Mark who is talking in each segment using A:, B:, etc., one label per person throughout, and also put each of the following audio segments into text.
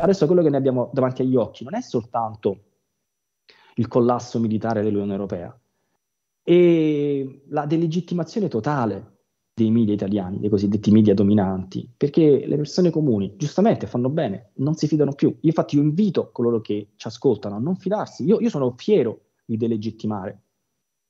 A: Adesso quello che ne abbiamo davanti agli occhi non è soltanto il collasso militare dell'Unione Europea, e la delegittimazione totale dei media italiani, dei cosiddetti media dominanti, perché le persone comuni, giustamente, fanno bene, non si fidano più. Io infatti io invito coloro che ci ascoltano a non fidarsi. Io, io sono fiero di delegittimare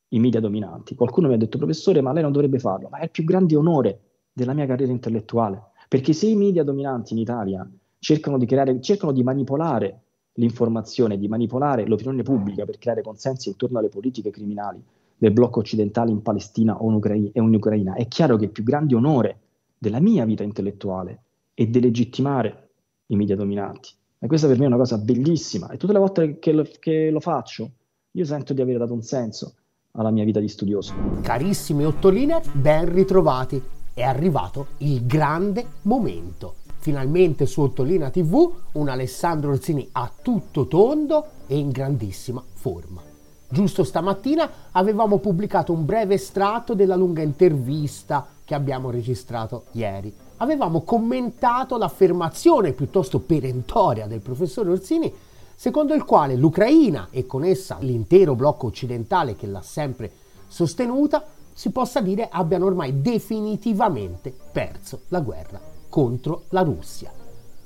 A: i media dominanti. Qualcuno mi ha detto, professore, ma lei non dovrebbe farlo, ma è il più grande onore della mia carriera intellettuale, perché se i media dominanti in Italia cercano di, creare, cercano di manipolare l'informazione, di manipolare l'opinione pubblica per creare consensi intorno alle politiche criminali del blocco occidentale in Palestina o in, Ucraina, in Ucraina, è chiaro che il più grande onore della mia vita intellettuale è delegittimare i media dominanti. E questa per me è una cosa bellissima. E tutte le volte che lo, che lo faccio, io sento di aver dato un senso alla mia vita di studioso.
B: Carissimi Ottoliner, ben ritrovati. È arrivato il grande momento. Finalmente su Ottolina TV un Alessandro Orsini a tutto tondo e in grandissima forma. Giusto stamattina avevamo pubblicato un breve estratto della lunga intervista che abbiamo registrato ieri. Avevamo commentato l'affermazione piuttosto perentoria del professore Orsini secondo il quale l'Ucraina e con essa l'intero blocco occidentale che l'ha sempre sostenuta si possa dire abbiano ormai definitivamente perso la guerra contro la Russia.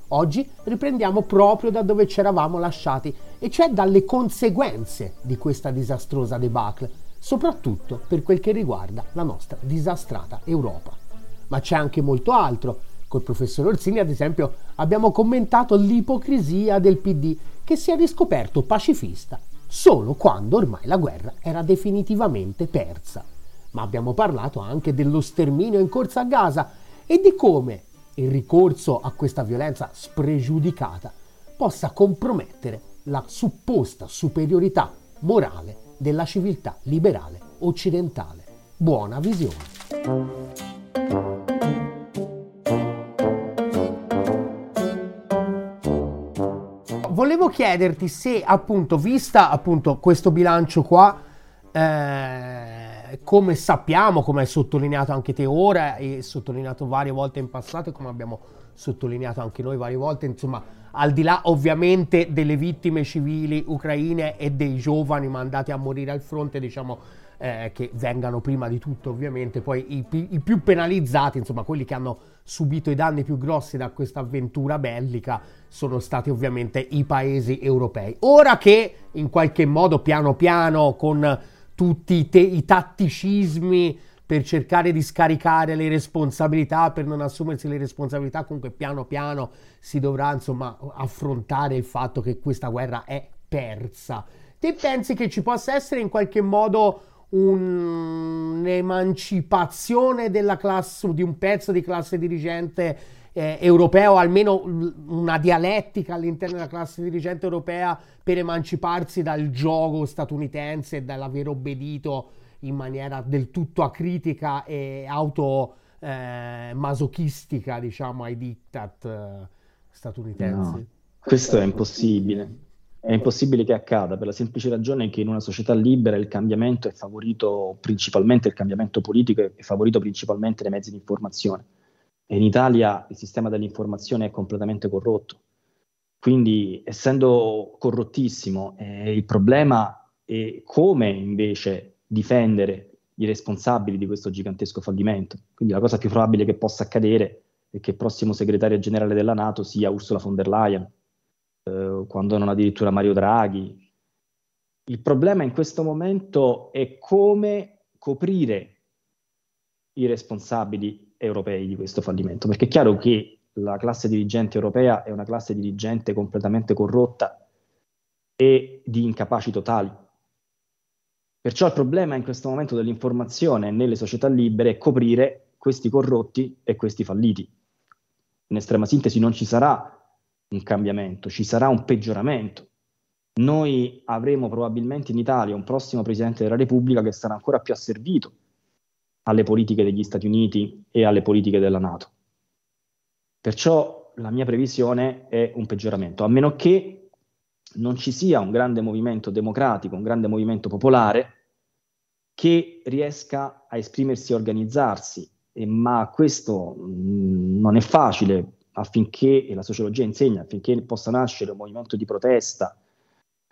B: Oggi riprendiamo proprio da dove ci eravamo lasciati, e cioè dalle conseguenze di questa disastrosa debacle, soprattutto per quel che riguarda la nostra disastrata Europa. Ma c'è anche molto altro. Col professor Orsini, ad esempio, abbiamo commentato l'ipocrisia del PD che si è riscoperto pacifista solo quando ormai la guerra era definitivamente persa. Ma abbiamo parlato anche dello sterminio in corsa a Gaza e di come il ricorso a questa violenza spregiudicata possa compromettere la supposta superiorità morale della civiltà liberale occidentale. Buona visione. volevo chiederti se appunto, vista appunto questo bilancio qua, eh, come sappiamo, come hai sottolineato anche te ora e sottolineato varie volte in passato e come abbiamo sottolineato anche noi varie volte, insomma, al di là ovviamente delle vittime civili ucraine e dei giovani mandati a morire al fronte, diciamo eh, che vengano prima di tutto ovviamente poi i, i, più penalizzati, insomma quelli che hanno subito i danni più grossi da questa avventura bellica sono stati ovviamente i paesi europei. Ora che in qualche modo piano piano con tutti i, te- i tatticismi per cercare di scaricare le responsabilità, per non assumersi le responsabilità, comunque piano piano si dovrà insomma affrontare il fatto che questa guerra è persa. Te pensi che ci possa essere in qualche modo un'emancipazione della classe, di un pezzo di classe dirigente eh, europeo, almeno una dialettica all'interno della classe dirigente europea per emanciparsi dal gioco statunitense e dall'aver obbedito in maniera del tutto acritica e automasochistica, eh, diciamo, ai diktat eh, statunitensi. No,
A: questo è impossibile. È impossibile che accada per la semplice ragione che in una società libera il cambiamento è favorito principalmente, il cambiamento politico è favorito principalmente dai mezzi di informazione. E in Italia il sistema dell'informazione è completamente corrotto. Quindi, essendo corrottissimo, eh, il problema è come invece difendere i responsabili di questo gigantesco fallimento. Quindi la cosa più probabile che possa accadere è che il prossimo segretario generale della Nato sia Ursula von der Leyen, eh, quando non addirittura Mario Draghi. Il problema in questo momento è come coprire i responsabili europei di questo fallimento, perché è chiaro che la classe dirigente europea è una classe dirigente completamente corrotta e di incapaci totali. Perciò il problema in questo momento dell'informazione nelle società libere è coprire questi corrotti e questi falliti. In estrema sintesi non ci sarà un cambiamento, ci sarà un peggioramento. Noi avremo probabilmente in Italia un prossimo Presidente della Repubblica che sarà ancora più asservito alle politiche degli Stati Uniti e alle politiche della Nato. Perciò la mia previsione è un peggioramento, a meno che non ci sia un grande movimento democratico, un grande movimento popolare che riesca a esprimersi e organizzarsi, e, ma questo mh, mm, non è facile affinché, e la sociologia insegna, affinché possa nascere un movimento di protesta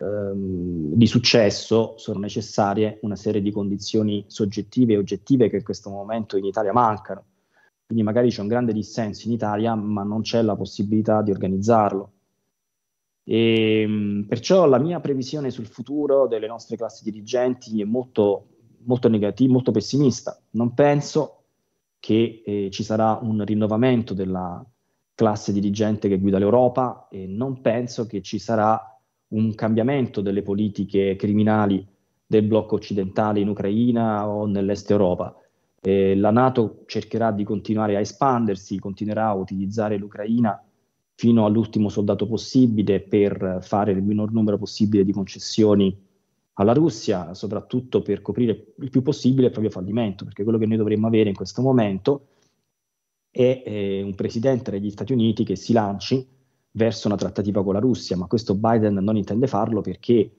A: ehm, di successo, sono necessarie una serie di condizioni soggettive e oggettive che in questo momento in Italia mancano. Quindi magari c'è un grande dissenso in Italia, ma non c'è la possibilità di organizzarlo. E, ehm, perciò la mia previsione sul futuro delle nostre classi dirigenti è molto, molto negativa, molto pessimista. Non penso che eh, ci sarà un rinnovamento della classe dirigente che guida l'Europa e non penso che ci sarà un cambiamento delle politiche criminali del blocco occidentale in Ucraina o nell'est Europa. Eh, la Nato cercherà di continuare a espandersi, continuerà a utilizzare l'Ucraina fino all'ultimo soldato possibile per fare il minor numero possibile di concessioni alla Russia, soprattutto per coprire il più possibile il proprio fallimento, perché quello che noi dovremmo avere in questo momento è eh, un presidente degli Stati Uniti che si lanci verso una trattativa con la Russia, ma questo Biden non intende farlo perché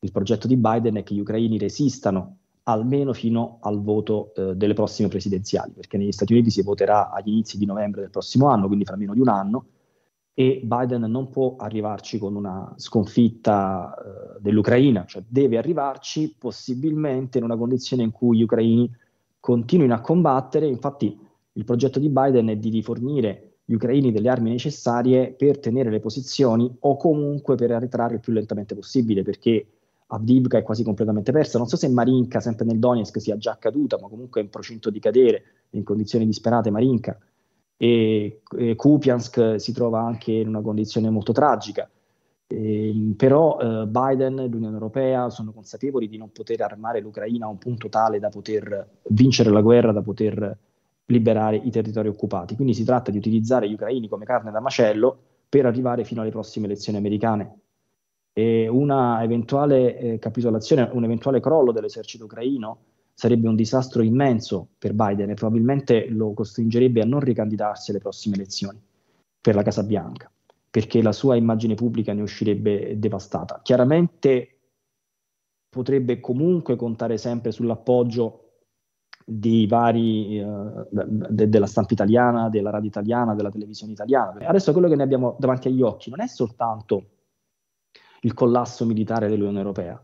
A: il progetto di Biden è che gli ucraini resistano almeno fino al voto eh, delle prossime presidenziali, perché negli Stati Uniti si voterà agli inizi di novembre del prossimo anno, quindi fra meno di un anno, e Biden non può arrivarci con una sconfitta eh, dell'Ucraina, cioè deve arrivarci possibilmente in una condizione in cui gli ucraini continuino a combattere, infatti il progetto di Biden è di rifornire gli ucraini delle armi necessarie per tenere le posizioni o comunque per arretrare il più lentamente possibile, perché Avdivka è quasi completamente persa. Non so se Marinka, sempre nel Donetsk, sia già caduta, ma comunque è in procinto di cadere, in condizioni disperate Marinka. E, e Kupiansk si trova anche in una condizione molto tragica. E, ehm, però eh, Biden e l'Unione Europea sono consapevoli di non poter armare l'Ucraina a un punto tale da poter vincere la guerra, da poter liberare i territori occupati. Quindi si tratta di utilizzare gli ucraini come carne da macello per arrivare fino alle prossime elezioni americane. E una eventuale eh, capitolazione, un eventuale crollo dell'esercito ucraino sarebbe un disastro immenso per Biden e probabilmente lo costringerebbe a non ricandidarsi alle prossime elezioni per la Casa Bianca, perché la sua immagine pubblica ne uscirebbe devastata. Chiaramente potrebbe comunque contare sempre sull'appoggio di vari, uh, de- della stampa italiana, della radio italiana, della televisione italiana. Adesso quello che ne abbiamo davanti agli occhi non è soltanto il collasso militare dell'Unione Europea,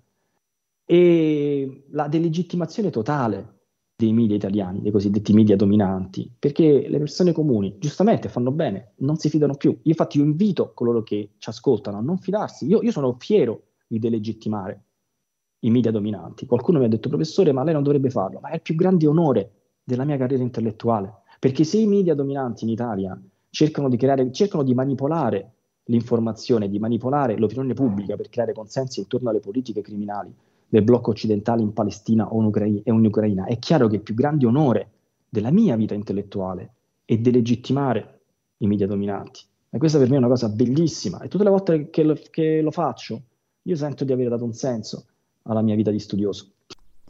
A: è la delegittimazione totale dei media italiani, dei cosiddetti media dominanti, perché le persone comuni, giustamente, fanno bene, non si fidano più. Io infatti io invito coloro che ci ascoltano a non fidarsi. Io, io sono fiero di delegittimare i media dominanti. Qualcuno mi ha detto, professore, ma lei non dovrebbe farlo, ma è il più grande onore della mia carriera intellettuale, perché se i media dominanti in Italia cercano di, creare, cercano di manipolare l'informazione, di manipolare l'opinione pubblica per creare consensi intorno alle politiche criminali del blocco occidentale in Palestina o in Ucraina, e in Ucraina è chiaro che il più grande onore della mia vita intellettuale è delegittimare i media dominanti. E questa per me è una cosa bellissima. E tutte le volte che lo, che lo faccio, io sento di aver dato un senso alla mia vita di studioso.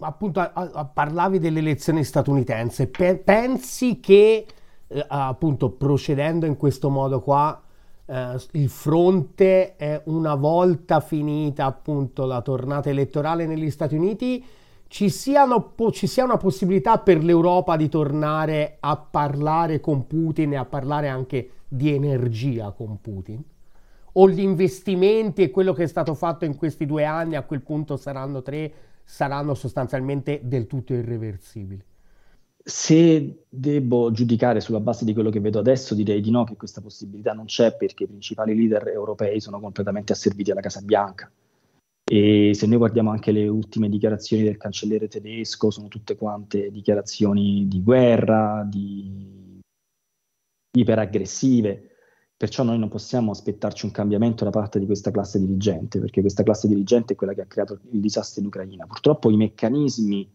B: Appunto, a, a, parlavi dell'elezione statunitense, Pe- pensi che eh, appunto procedendo in questo modo qua eh, il fronte è una volta finita appunto la tornata elettorale negli Stati Uniti ci, siano, ci sia una possibilità per l'Europa di tornare a parlare con Putin e a parlare anche di energia con Putin? O gli investimenti e quello che è stato fatto in questi due anni, a quel punto saranno tre, saranno sostanzialmente del tutto irreversibili?
A: Se devo giudicare sulla base di quello che vedo adesso, direi di no, che questa possibilità non c'è perché i principali leader europei sono completamente asserviti alla Casa Bianca. E se noi guardiamo anche le ultime dichiarazioni del cancelliere tedesco, sono tutte quante dichiarazioni di guerra, di iperaggressive Perciò noi non possiamo aspettarci un cambiamento da parte di questa classe dirigente, perché questa classe dirigente è quella che ha creato il disastro in Ucraina. Purtroppo i meccanismi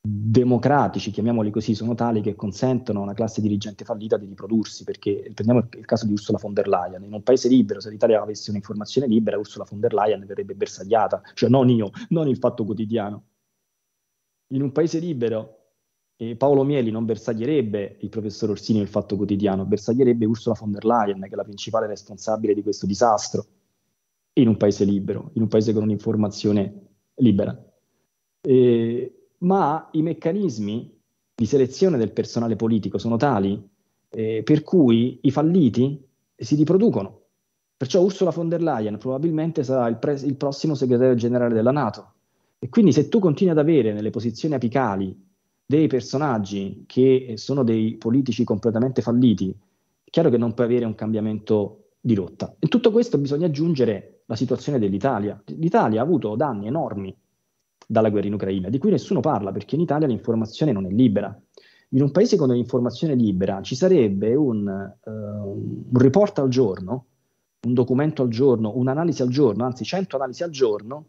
A: democratici, chiamiamoli così, sono tali che consentono a una classe dirigente fallita di riprodursi, perché prendiamo il, caso di Ursula von der Leyen, in un paese libero, se l'Italia avesse un'informazione libera, Ursula von der Leyen verrebbe bersagliata, cioè non io, non il fatto quotidiano. In un paese libero e Paolo Mieli non bersaglierebbe il professor Orsini il fatto quotidiano, bersaglierebbe Ursula von der Leyen, che è la principale responsabile di questo disastro, in un paese libero, in un paese con un'informazione libera. Eh, ma i meccanismi di selezione del personale politico sono tali eh, per cui i falliti si riproducono. Perciò Ursula von der Leyen probabilmente sarà il, pre- il prossimo segretario generale della Nato. E quindi se tu continui ad avere nelle posizioni apicali dei personaggi che sono dei politici completamente falliti, è chiaro che non puoi avere un cambiamento di rotta. In tutto questo bisogna aggiungere la situazione dell'Italia. L'Italia ha avuto danni enormi dalla guerra in Ucraina, di cui nessuno parla, perché in Italia l'informazione non è libera. In un paese con l'informazione libera ci sarebbe un, uh, un report al giorno, un documento al giorno, un'analisi al giorno, anzi 100 analisi al giorno,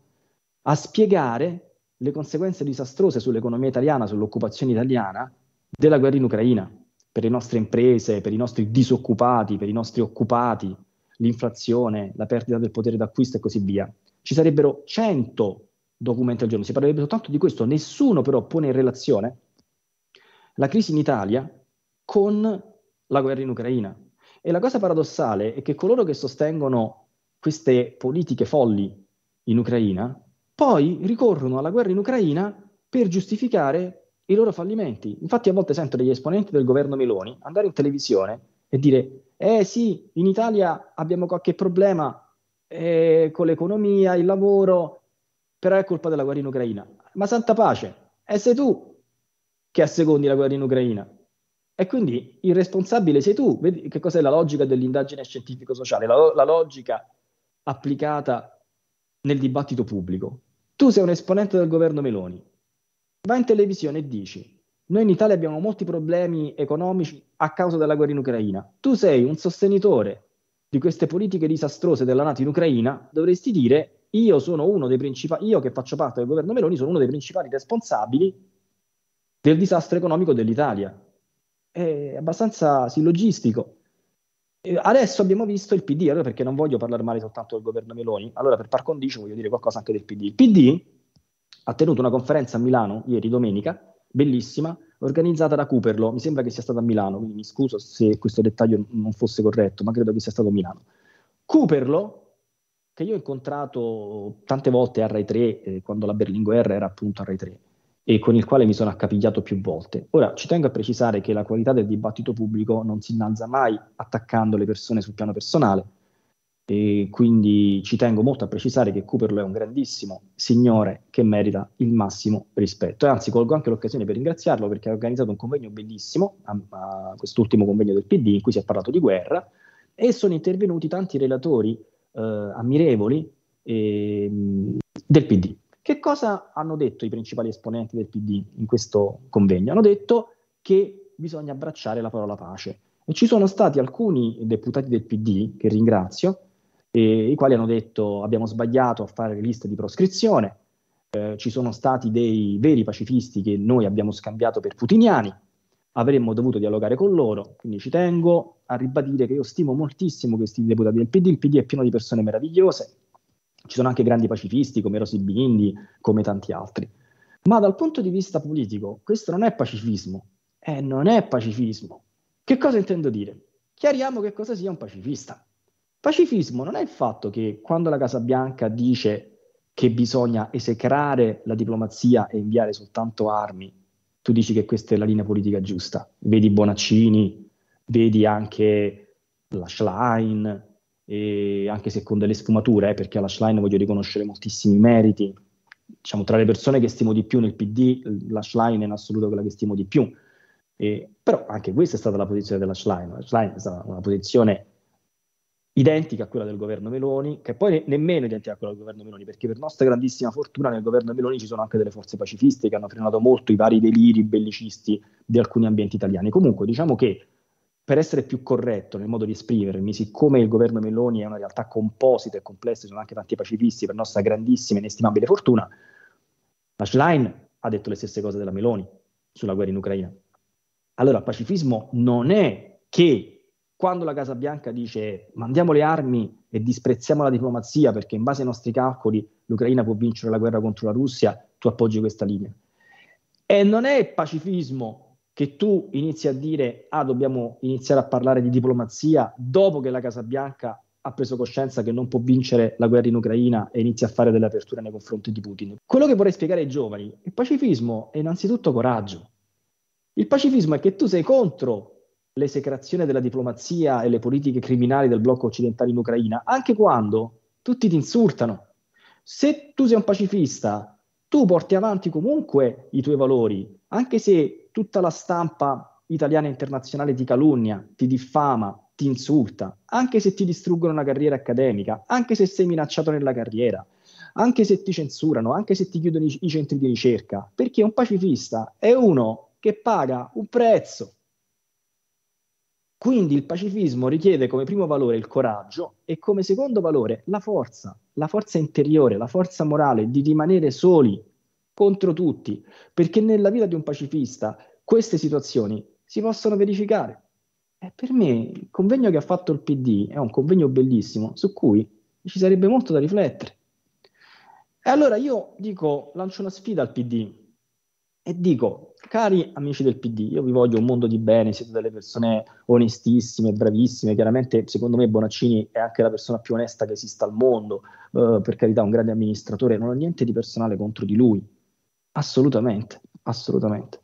A: a spiegare le conseguenze disastrose sull'economia italiana, sull'occupazione italiana della guerra in Ucraina, per le nostre imprese, per i nostri disoccupati, per i nostri occupati, l'inflazione, la perdita del potere d'acquisto e così via. Ci sarebbero 100 documenti al giorno, si parlerebbe soltanto di questo, nessuno però pone in relazione la crisi in Italia con la guerra in Ucraina. E la cosa paradossale è che coloro che sostengono queste politiche folli in Ucraina poi ricorrono alla guerra in Ucraina per giustificare i loro fallimenti. Infatti a volte sento degli esponenti del governo Meloni andare in televisione e dire eh sì, in Italia abbiamo qualche problema eh, con l'economia, il lavoro, però è colpa della guerra in Ucraina. Ma santa pace, e sei tu che assecondi la guerra in Ucraina. E quindi il responsabile sei tu. Vedi che cos'è la logica dell'indagine scientifico-sociale? La, la logica applicata nel dibattito pubblico. Tu sei un esponente del governo Meloni, vai in televisione e dici noi in Italia abbiamo molti problemi economici a causa della guerra in Ucraina. Tu sei un sostenitore di queste politiche disastrose della Nato in Ucraina, dovresti dire io sono uno dei principali, io che faccio parte del governo Meloni, sono uno dei principali responsabili del disastro economico dell'Italia. È abbastanza sillogistico. Adesso abbiamo visto il PD, allora perché non voglio parlare male soltanto del governo Meloni, allora per par condicio voglio dire qualcosa anche del PD. Il PD ha tenuto una conferenza a Milano ieri domenica, bellissima, organizzata da Cooperlo, mi sembra che sia stata a Milano, quindi mi scuso se questo dettaglio non fosse corretto, ma credo che sia stato a Milano. Cooperlo, che io ho incontrato tante volte a Rai 3, eh, quando la Berlinguer era appunto a Rai 3, e con il quale mi sono accapigliato più volte. Ora, ci tengo a precisare che la qualità del dibattito pubblico non si innalza mai attaccando le persone sul piano personale, e quindi ci tengo molto a precisare che Cooperlo è un grandissimo signore che merita il massimo rispetto. E anzi, colgo anche l'occasione per ringraziarlo perché ha organizzato un convegno bellissimo, a, a quest'ultimo convegno del PD, in cui si è parlato di guerra, e sono intervenuti tanti relatori eh, ammirevoli eh, del PD. Che cosa hanno detto i principali esponenti del PD in questo convegno? Hanno detto che bisogna abbracciare la parola pace. E ci sono stati alcuni deputati del PD, che ringrazio, eh, i quali hanno detto abbiamo sbagliato a fare le liste di proscrizione, eh, ci sono stati dei veri pacifisti che noi abbiamo scambiato per putiniani, avremmo dovuto dialogare con loro, quindi ci tengo a ribadire che io stimo moltissimo questi deputati del PD, il PD è pieno di persone meravigliose, ci sono anche grandi pacifisti come Rosy Bindi, come tanti altri. Ma dal punto di vista politico, questo non è pacifismo. Eh, non è pacifismo. Che cosa intendo dire? Chiariamo che cosa sia un pacifista. Pacifismo non è il fatto che quando la Casa Bianca dice che bisogna esecrare la diplomazia e inviare soltanto armi, tu dici che questa è la linea politica giusta. Vedi Bonaccini, vedi anche la Schlein, anche se con delle sfumature, eh, perché alla Schlein voglio riconoscere moltissimi meriti. Diciamo, tra le persone che stimo di più nel PD, la Schlein è in assoluto quella che stimo di più. E, però anche questa è stata la posizione della Schlein. La Schlein è stata una posizione identica a quella del governo Meloni, che poi ne- nemmeno identica a quella del governo Meloni, perché per nostra grandissima fortuna nel governo Meloni ci sono anche delle forze pacifiste che hanno frenato molto i vari deliri bellicisti di alcuni ambienti italiani. Comunque diciamo che per essere più corretto nel modo di esprimermi, siccome il governo Meloni è una realtà composita e complessa, ci sono anche tanti pacifisti per nostra grandissima e inestimabile fortuna, la Schlein ha detto le stesse cose della Meloni sulla guerra in Ucraina. Allora, il pacifismo non è che quando la Casa Bianca dice mandiamo le armi e disprezziamo la diplomazia perché in base ai nostri calcoli l'Ucraina può vincere la guerra contro la Russia, tu appoggi questa linea. E non è pacifismo che tu inizi a dire ah dobbiamo iniziare a parlare di diplomazia dopo che la Casa Bianca ha preso coscienza che non può vincere la guerra in Ucraina e inizia a fare delle aperture nei confronti di Putin. Quello che vorrei spiegare ai giovani, il pacifismo è innanzitutto coraggio. Il pacifismo è che tu sei contro l'esecrazione della diplomazia e le politiche criminali del blocco occidentale in Ucraina, anche quando tutti ti insultano. Se tu sei un pacifista, tu porti avanti comunque i tuoi valori, anche se tutta la stampa italiana e internazionale ti calunnia, ti diffama, ti insulta, anche se ti distruggono una carriera accademica, anche se sei minacciato nella carriera, anche se ti censurano, anche se ti chiudono i, i centri di ricerca, perché un pacifista è uno che paga un prezzo. Quindi il pacifismo richiede come primo valore il coraggio e come secondo valore la forza, la forza interiore, la forza morale di rimanere soli contro tutti, perché nella vita di un pacifista queste situazioni si possono verificare. E per me il convegno che ha fatto il PD è un convegno bellissimo su cui ci sarebbe molto da riflettere. E allora io dico, lancio una sfida al PD e dico, cari amici del PD, io vi voglio un mondo di bene, siete delle persone onestissime, bravissime, chiaramente secondo me Bonaccini è anche la persona più onesta che esista al mondo, uh, per carità un grande amministratore, non ho niente di personale contro di lui, assolutamente, assolutamente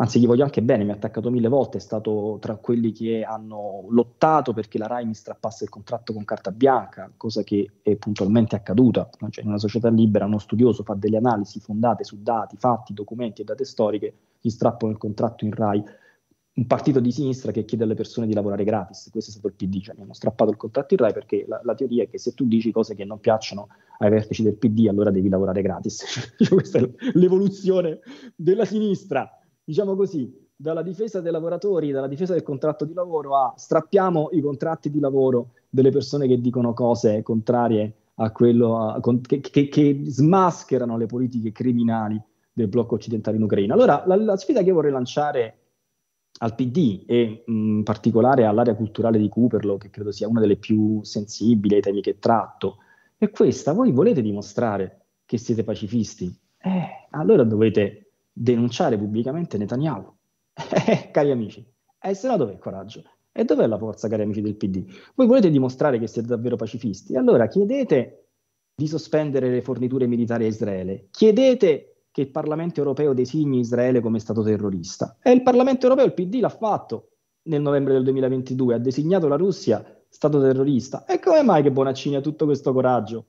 A: anzi gli voglio anche bene, mi ha attaccato mille volte, è stato tra quelli che hanno lottato perché la RAI mi strappasse il contratto con carta bianca, cosa che è puntualmente accaduta, cioè in una società libera uno studioso fa delle analisi fondate su dati, fatti, documenti e date storiche, gli strappano il contratto in RAI, un partito di sinistra che chiede alle persone di lavorare gratis, questo è stato il PD, cioè mi hanno strappato il contratto in RAI perché la, la teoria è che se tu dici cose che non piacciono ai vertici del PD allora devi lavorare gratis, questa è l'evoluzione della sinistra diciamo così, dalla difesa dei lavoratori, dalla difesa del contratto di lavoro a strappiamo i contratti di lavoro delle persone che dicono cose contrarie a quello a, con, che, che, che, smascherano le politiche criminali del blocco occidentale in Ucraina. Allora, la, la sfida che vorrei lanciare al PD e mh, in particolare all'area culturale di Cooperlo, che credo sia una delle più sensibili ai temi che tratto, è questa. Voi volete dimostrare che siete pacifisti? Eh, allora dovete denunciare pubblicamente Netanyahu. Cari amici, e se no dov'è il coraggio? E dov'è la forza, cari amici del PD? Voi volete dimostrare che siete davvero pacifisti? Allora chiedete di sospendere le forniture militari a Israele, chiedete che il Parlamento europeo designi Israele come Stato terrorista. E il Parlamento europeo, il PD, l'ha fatto nel novembre del 2022, ha designato la Russia Stato terrorista. E come mai che Bonaccini ha tutto questo coraggio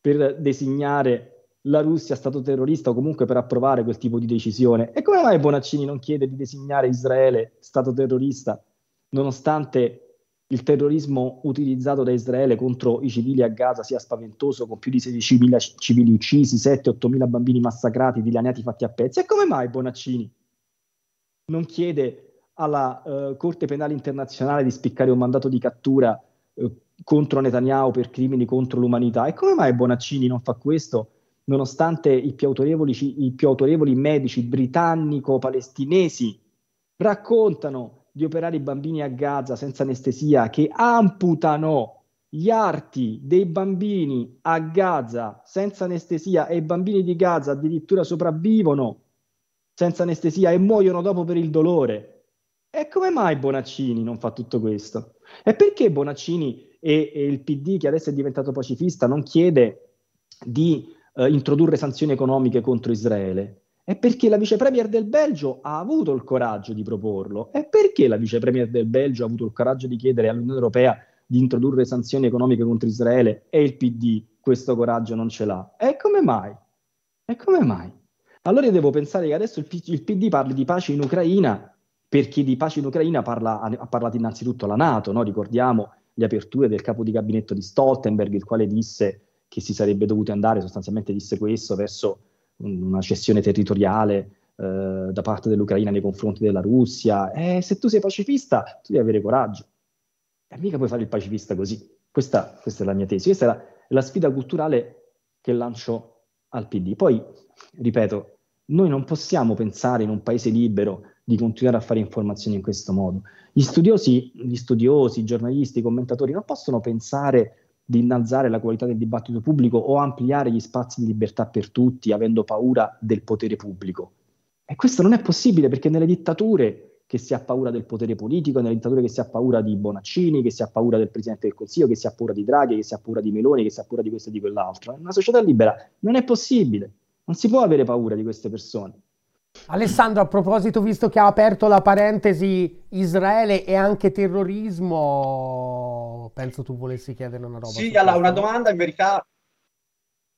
A: per designare la Russia stato terrorista o comunque per approvare quel tipo di decisione. E come mai Bonaccini non chiede di designare Israele stato terrorista, nonostante il terrorismo utilizzato da Israele contro i civili a Gaza sia spaventoso, con più di 16.000 civili uccisi, 7-8.000 bambini massacrati, dilaniati fatti a pezzi? E come mai Bonaccini non chiede alla uh, Corte Penale Internazionale di spiccare un mandato di cattura uh, contro Netanyahu per crimini contro l'umanità? E come mai Bonaccini non fa questo nonostante i più autorevoli, i più autorevoli medici britannico-palestinesi raccontano di operare i bambini a Gaza senza anestesia, che amputano gli arti dei bambini a Gaza senza anestesia e i bambini di Gaza addirittura sopravvivono senza anestesia e muoiono dopo per il dolore. E come mai Bonaccini non fa tutto questo? E perché Bonaccini e, e il PD, che adesso è diventato pacifista, non chiede di eh, introdurre sanzioni economiche contro Israele? È perché la vice premier del Belgio ha avuto il coraggio di proporlo. E perché la vice premier del Belgio ha avuto il coraggio di chiedere all'Unione Europea di introdurre sanzioni economiche contro Israele e il PD questo coraggio non ce l'ha? E come mai? E come mai? Allora io devo pensare che adesso il, P- il PD parli di pace in Ucraina perché di pace in Ucraina parla, ha parlato innanzitutto la Nato, no? ricordiamo le aperture del capo di gabinetto di Stoltenberg, il quale disse che si sarebbe dovuto andare, sostanzialmente disse questo, verso una cessione territoriale eh, da parte dell'Ucraina nei confronti della Russia. E se tu sei pacifista, tu devi avere coraggio. E mica puoi fare il pacifista così. Questa, questa è la mia tesi, questa è la, la sfida culturale che lancio al PD. Poi, ripeto, noi non possiamo pensare in un paese libero di continuare a fare informazioni in questo modo. Gli studiosi, gli studiosi, i giornalisti, i commentatori non possono pensare di innalzare la qualità del dibattito pubblico o ampliare gli spazi di libertà per tutti avendo paura del potere pubblico. E questo non è possibile perché nelle dittature che si ha paura del potere politico, nelle dittature che si ha paura di Bonaccini, che si ha paura del Presidente del Consiglio, che si ha paura di Draghi, che si ha paura di Meloni, che si ha paura di questo e di quell'altro. In una società libera non è possibile, non si può avere paura di queste persone.
B: Alessandro, a proposito, visto che ha aperto la parentesi Israele e anche terrorismo, penso tu volessi chiedere una roba.
C: Sì, allora una domanda in verità.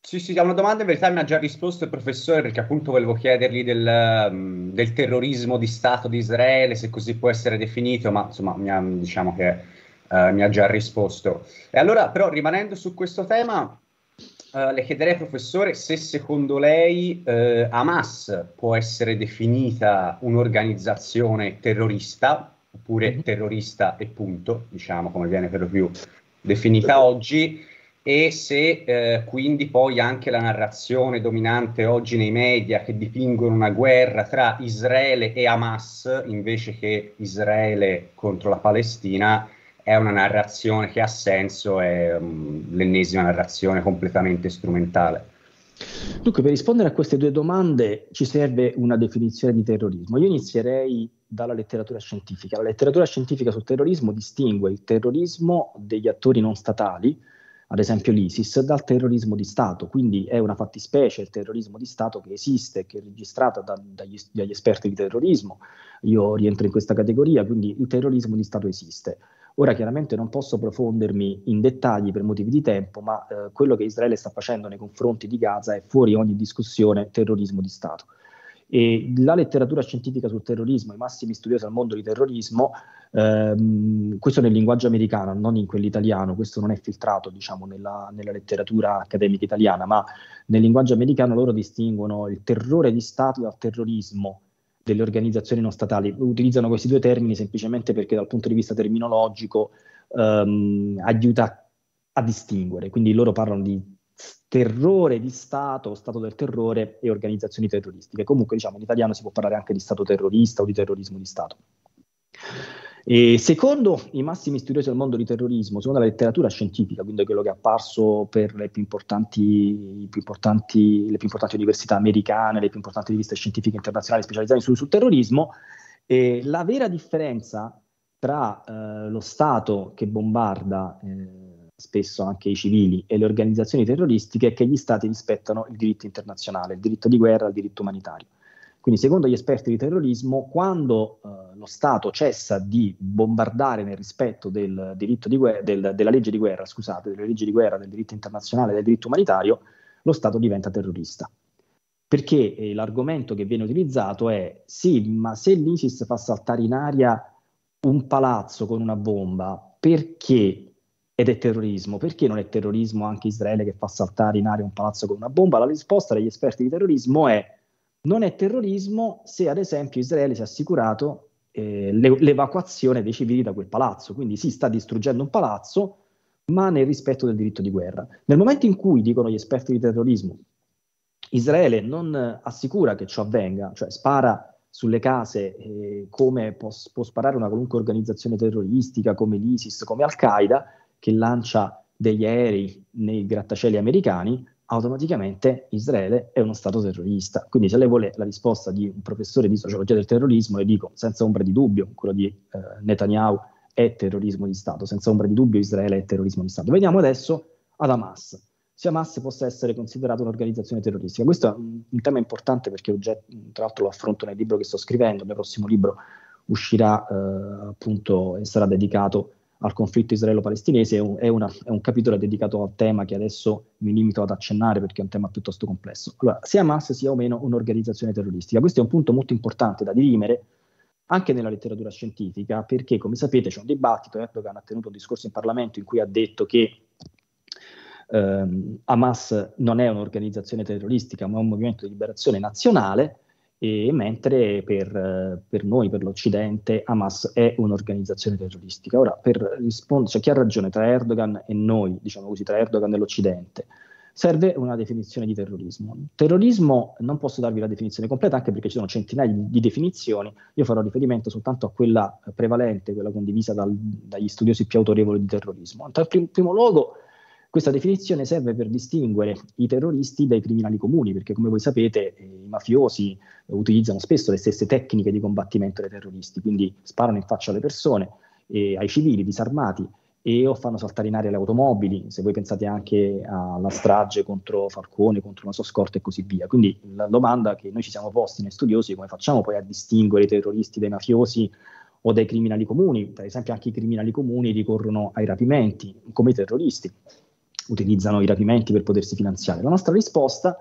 C: Sì, sì, una domanda in verità mi ha già risposto il professore perché appunto volevo chiedergli del, mm, del terrorismo di Stato di Israele, se così può essere definito, ma insomma mi ha, diciamo che uh, mi ha già risposto. E allora però rimanendo su questo tema, Uh, le chiederei, professore, se secondo lei uh, Hamas può essere definita un'organizzazione terrorista, oppure mm-hmm. terrorista e punto, diciamo come viene per lo più definita oggi, e se uh, quindi poi anche la narrazione dominante oggi nei media che dipingono una guerra tra Israele e Hamas invece che Israele contro la Palestina è una narrazione che ha senso, è um, l'ennesima narrazione completamente strumentale.
A: Dunque, per rispondere a queste due domande ci serve una definizione di terrorismo. Io inizierei dalla letteratura scientifica. La letteratura scientifica sul terrorismo distingue il terrorismo degli attori non statali, ad esempio l'ISIS, dal terrorismo di Stato. Quindi è una fattispecie il terrorismo di Stato che esiste, che è registrata da, dagli, dagli esperti di terrorismo. Io rientro in questa categoria, quindi il terrorismo di Stato esiste. Ora chiaramente non posso profondermi in dettagli per motivi di tempo, ma eh, quello che Israele sta facendo nei confronti di Gaza è fuori ogni discussione terrorismo di Stato. E la letteratura scientifica sul terrorismo, i massimi studiosi al mondo di terrorismo, ehm, questo nel linguaggio americano, non in quello italiano, questo non è filtrato diciamo, nella, nella, letteratura accademica italiana, ma nel linguaggio americano loro distinguono il terrore di Stato dal terrorismo delle organizzazioni non statali. Utilizzano questi due termini semplicemente perché dal punto di vista terminologico um, aiuta a distinguere. Quindi loro parlano di terrore di Stato, Stato del terrore e organizzazioni terroristiche. Comunque, diciamo, in italiano si può parlare anche di Stato terrorista o di terrorismo di Stato. E secondo i massimi studiosi del mondo di terrorismo, secondo la letteratura scientifica, quindi quello che è apparso per le più importanti, più importanti, le più importanti università americane, le più importanti riviste scientifiche internazionali specializzate sul, sul terrorismo, eh, la vera differenza tra eh, lo Stato che bombarda eh, spesso anche i civili e le organizzazioni terroristiche è che gli Stati rispettano il diritto internazionale, il diritto di guerra, il diritto umanitario. Quindi, secondo gli esperti di terrorismo, quando eh, lo Stato cessa di bombardare nel rispetto del guerra, del, della legge di guerra, scusate, delle leggi di guerra, del diritto internazionale, del diritto umanitario, lo Stato diventa terrorista. Perché eh, l'argomento che viene utilizzato è sì, ma se l'ISIS fa saltare in aria un palazzo con una bomba, perché ed è terrorismo. Perché non è terrorismo anche Israele che fa saltare in aria un palazzo con una bomba? La risposta degli esperti di terrorismo è non è terrorismo se ad esempio Israele si è assicurato eh, le, l'evacuazione dei civili da quel palazzo. Quindi si sta distruggendo un palazzo, ma nel rispetto del diritto di guerra. Nel momento in cui, dicono gli esperti di terrorismo, Israele non assicura che ciò avvenga, cioè spara sulle case eh, come può, può, sparare una qualunque organizzazione terroristica come l'ISIS, come Al-Qaeda, che lancia degli aerei nei grattacieli americani, automaticamente Israele è uno Stato terrorista. Quindi se lei vuole la risposta di un professore di sociologia del terrorismo, le dico senza ombra di dubbio, quello di eh, Netanyahu è terrorismo di Stato, senza ombra di dubbio Israele è terrorismo di Stato. Veniamo adesso ad Hamas. Se Hamas possa essere considerata un'organizzazione terroristica. Questo è un, tema importante perché tra l'altro lo affronto nel libro che sto scrivendo, il mio prossimo libro uscirà eh, appunto e sarà dedicato al conflitto israelo-palestinese è un, è, una, è un, capitolo dedicato al tema che adesso mi limito ad accennare perché è un tema piuttosto complesso. Allora, sia Hamas sia o meno un'organizzazione terroristica, questo è un punto molto importante da dirimere anche nella letteratura scientifica perché, come sapete, c'è un dibattito, Erdogan ha tenuto un discorso in Parlamento in cui ha detto che ehm, Hamas non è un'organizzazione terroristica ma è un movimento di liberazione nazionale e mentre per, per, noi, per l'Occidente, Hamas è un'organizzazione terroristica. Ora, per rispondere, cioè chi ha ragione tra Erdogan e noi, diciamo così, tra Erdogan e l'Occidente, serve una definizione di terrorismo. Terrorismo non posso darvi la definizione completa anche perché ci sono centinaia di, di definizioni, io farò riferimento soltanto a quella prevalente, quella condivisa dal, dagli studiosi più autorevoli di terrorismo. In prim, primo luogo, questa definizione serve per distinguere i terroristi dai criminali comuni, perché come voi sapete eh, i mafiosi utilizzano spesso le stesse tecniche di combattimento dei terroristi, quindi sparano in faccia alle persone, eh, ai civili disarmati, e o fanno saltare in aria le automobili, se voi pensate anche alla strage contro Falcone, contro una sua scorta e così via. Quindi la domanda che noi ci siamo posti noi studiosi è come facciamo poi a distinguere i terroristi dai mafiosi o dai criminali comuni? Per esempio anche i criminali comuni ricorrono ai rapimenti, come i terroristi utilizzano i rapimenti per potersi finanziare. La nostra risposta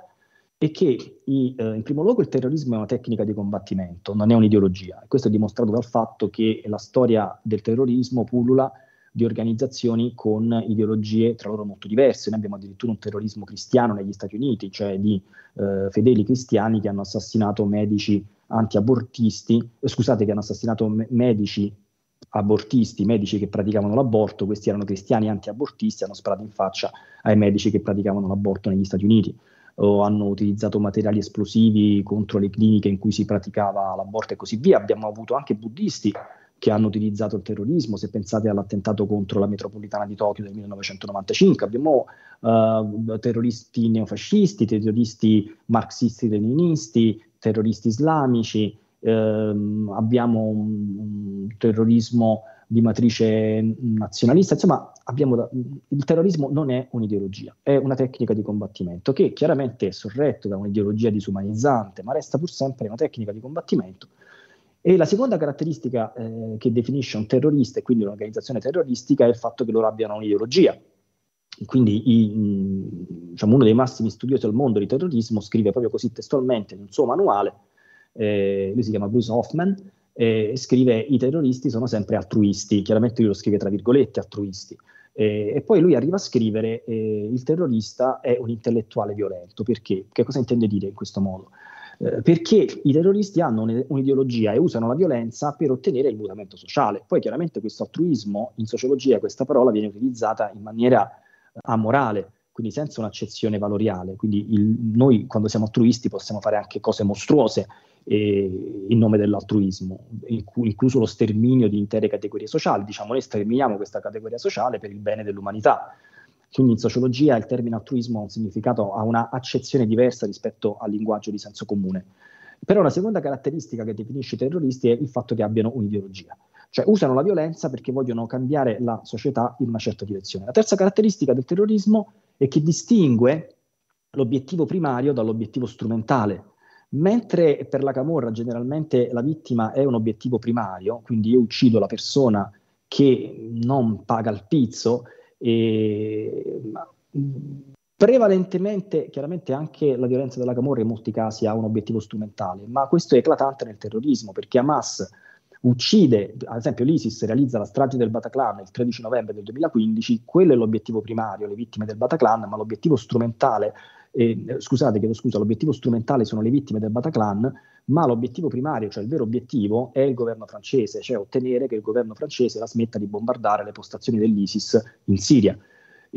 A: è che i, eh, in primo luogo il terrorismo è una tecnica di combattimento, non è un'ideologia. Questo è dimostrato dal fatto che la storia del terrorismo pullula di organizzazioni con ideologie tra loro molto diverse. Noi abbiamo addirittura un terrorismo cristiano negli Stati Uniti, cioè di eh, fedeli cristiani che hanno assassinato medici anti-abortisti, eh, scusate, che hanno assassinato me- medici abortisti, medici che praticavano l'aborto, questi erano cristiani anti-abortisti, hanno sparato in faccia ai medici che praticavano l'aborto negli Stati Uniti o hanno utilizzato materiali esplosivi contro le cliniche in cui si praticava l'aborto e così via. Abbiamo avuto anche buddisti che hanno utilizzato il terrorismo, se pensate all'attentato contro la metropolitana di Tokyo del 1995, abbiamo uh, terroristi neofascisti, terroristi marxisti-leninisti, terroristi islamici, ehm, abbiamo un, un, terrorismo di matrice nazionalista, insomma abbiamo, il terrorismo non è un'ideologia, è una tecnica di combattimento che chiaramente è sorretto da un'ideologia disumanizzante, ma resta pur sempre una tecnica di combattimento e la seconda caratteristica eh, che definisce un terrorista e quindi un'organizzazione terroristica è il fatto che loro abbiano un'ideologia. Quindi i, diciamo, uno dei massimi studiosi al mondo di terrorismo scrive proprio così testualmente in un suo manuale, eh, lui si chiama Bruce Hoffman, e scrive i terroristi sono sempre altruisti, chiaramente lui lo scrive tra virgolette altruisti. Eh, e poi lui arriva a scrivere eh, il terrorista è un intellettuale violento, perché? Che cosa intende dire in questo modo? Eh, perché i terroristi hanno un'ideologia e usano la violenza per ottenere il mutamento sociale. Poi chiaramente questo altruismo, in sociologia questa parola viene utilizzata in maniera eh, amorale, quindi senza un'accezione valoriale. Quindi il, noi quando siamo altruisti possiamo fare anche cose mostruose eh, in nome dell'altruismo, incluso lo sterminio di intere categorie sociali. Diciamo, noi sterminiamo questa categoria sociale per il bene dell'umanità. Quindi in sociologia il termine altruismo ha un significato, ha una accezione diversa rispetto al linguaggio di senso comune. Però una seconda caratteristica che definisce i terroristi è il fatto che abbiano un'ideologia, cioè usano la violenza perché vogliono cambiare la società in una certa direzione. La terza caratteristica del terrorismo è che distingue l'obiettivo primario dall'obiettivo strumentale. Mentre per la camorra generalmente la vittima è un obiettivo primario, quindi io uccido la persona che non paga il pizzo, e, prevalentemente, chiaramente anche la violenza della Camorra in molti casi ha un obiettivo strumentale, ma questo è eclatante nel terrorismo perché Hamas uccide, ad esempio l'ISIS realizza la strage del Bataclan il 13 novembre del 2015, quello è l'obiettivo primario, le vittime del Bataclan, ma l'obiettivo strumentale, eh, scusate, chiedo scusa, l'obiettivo strumentale sono le vittime del Bataclan, ma l'obiettivo primario, cioè il vero obiettivo, è il governo francese, cioè ottenere che il governo francese la smetta di bombardare le postazioni dell'ISIS in Siria.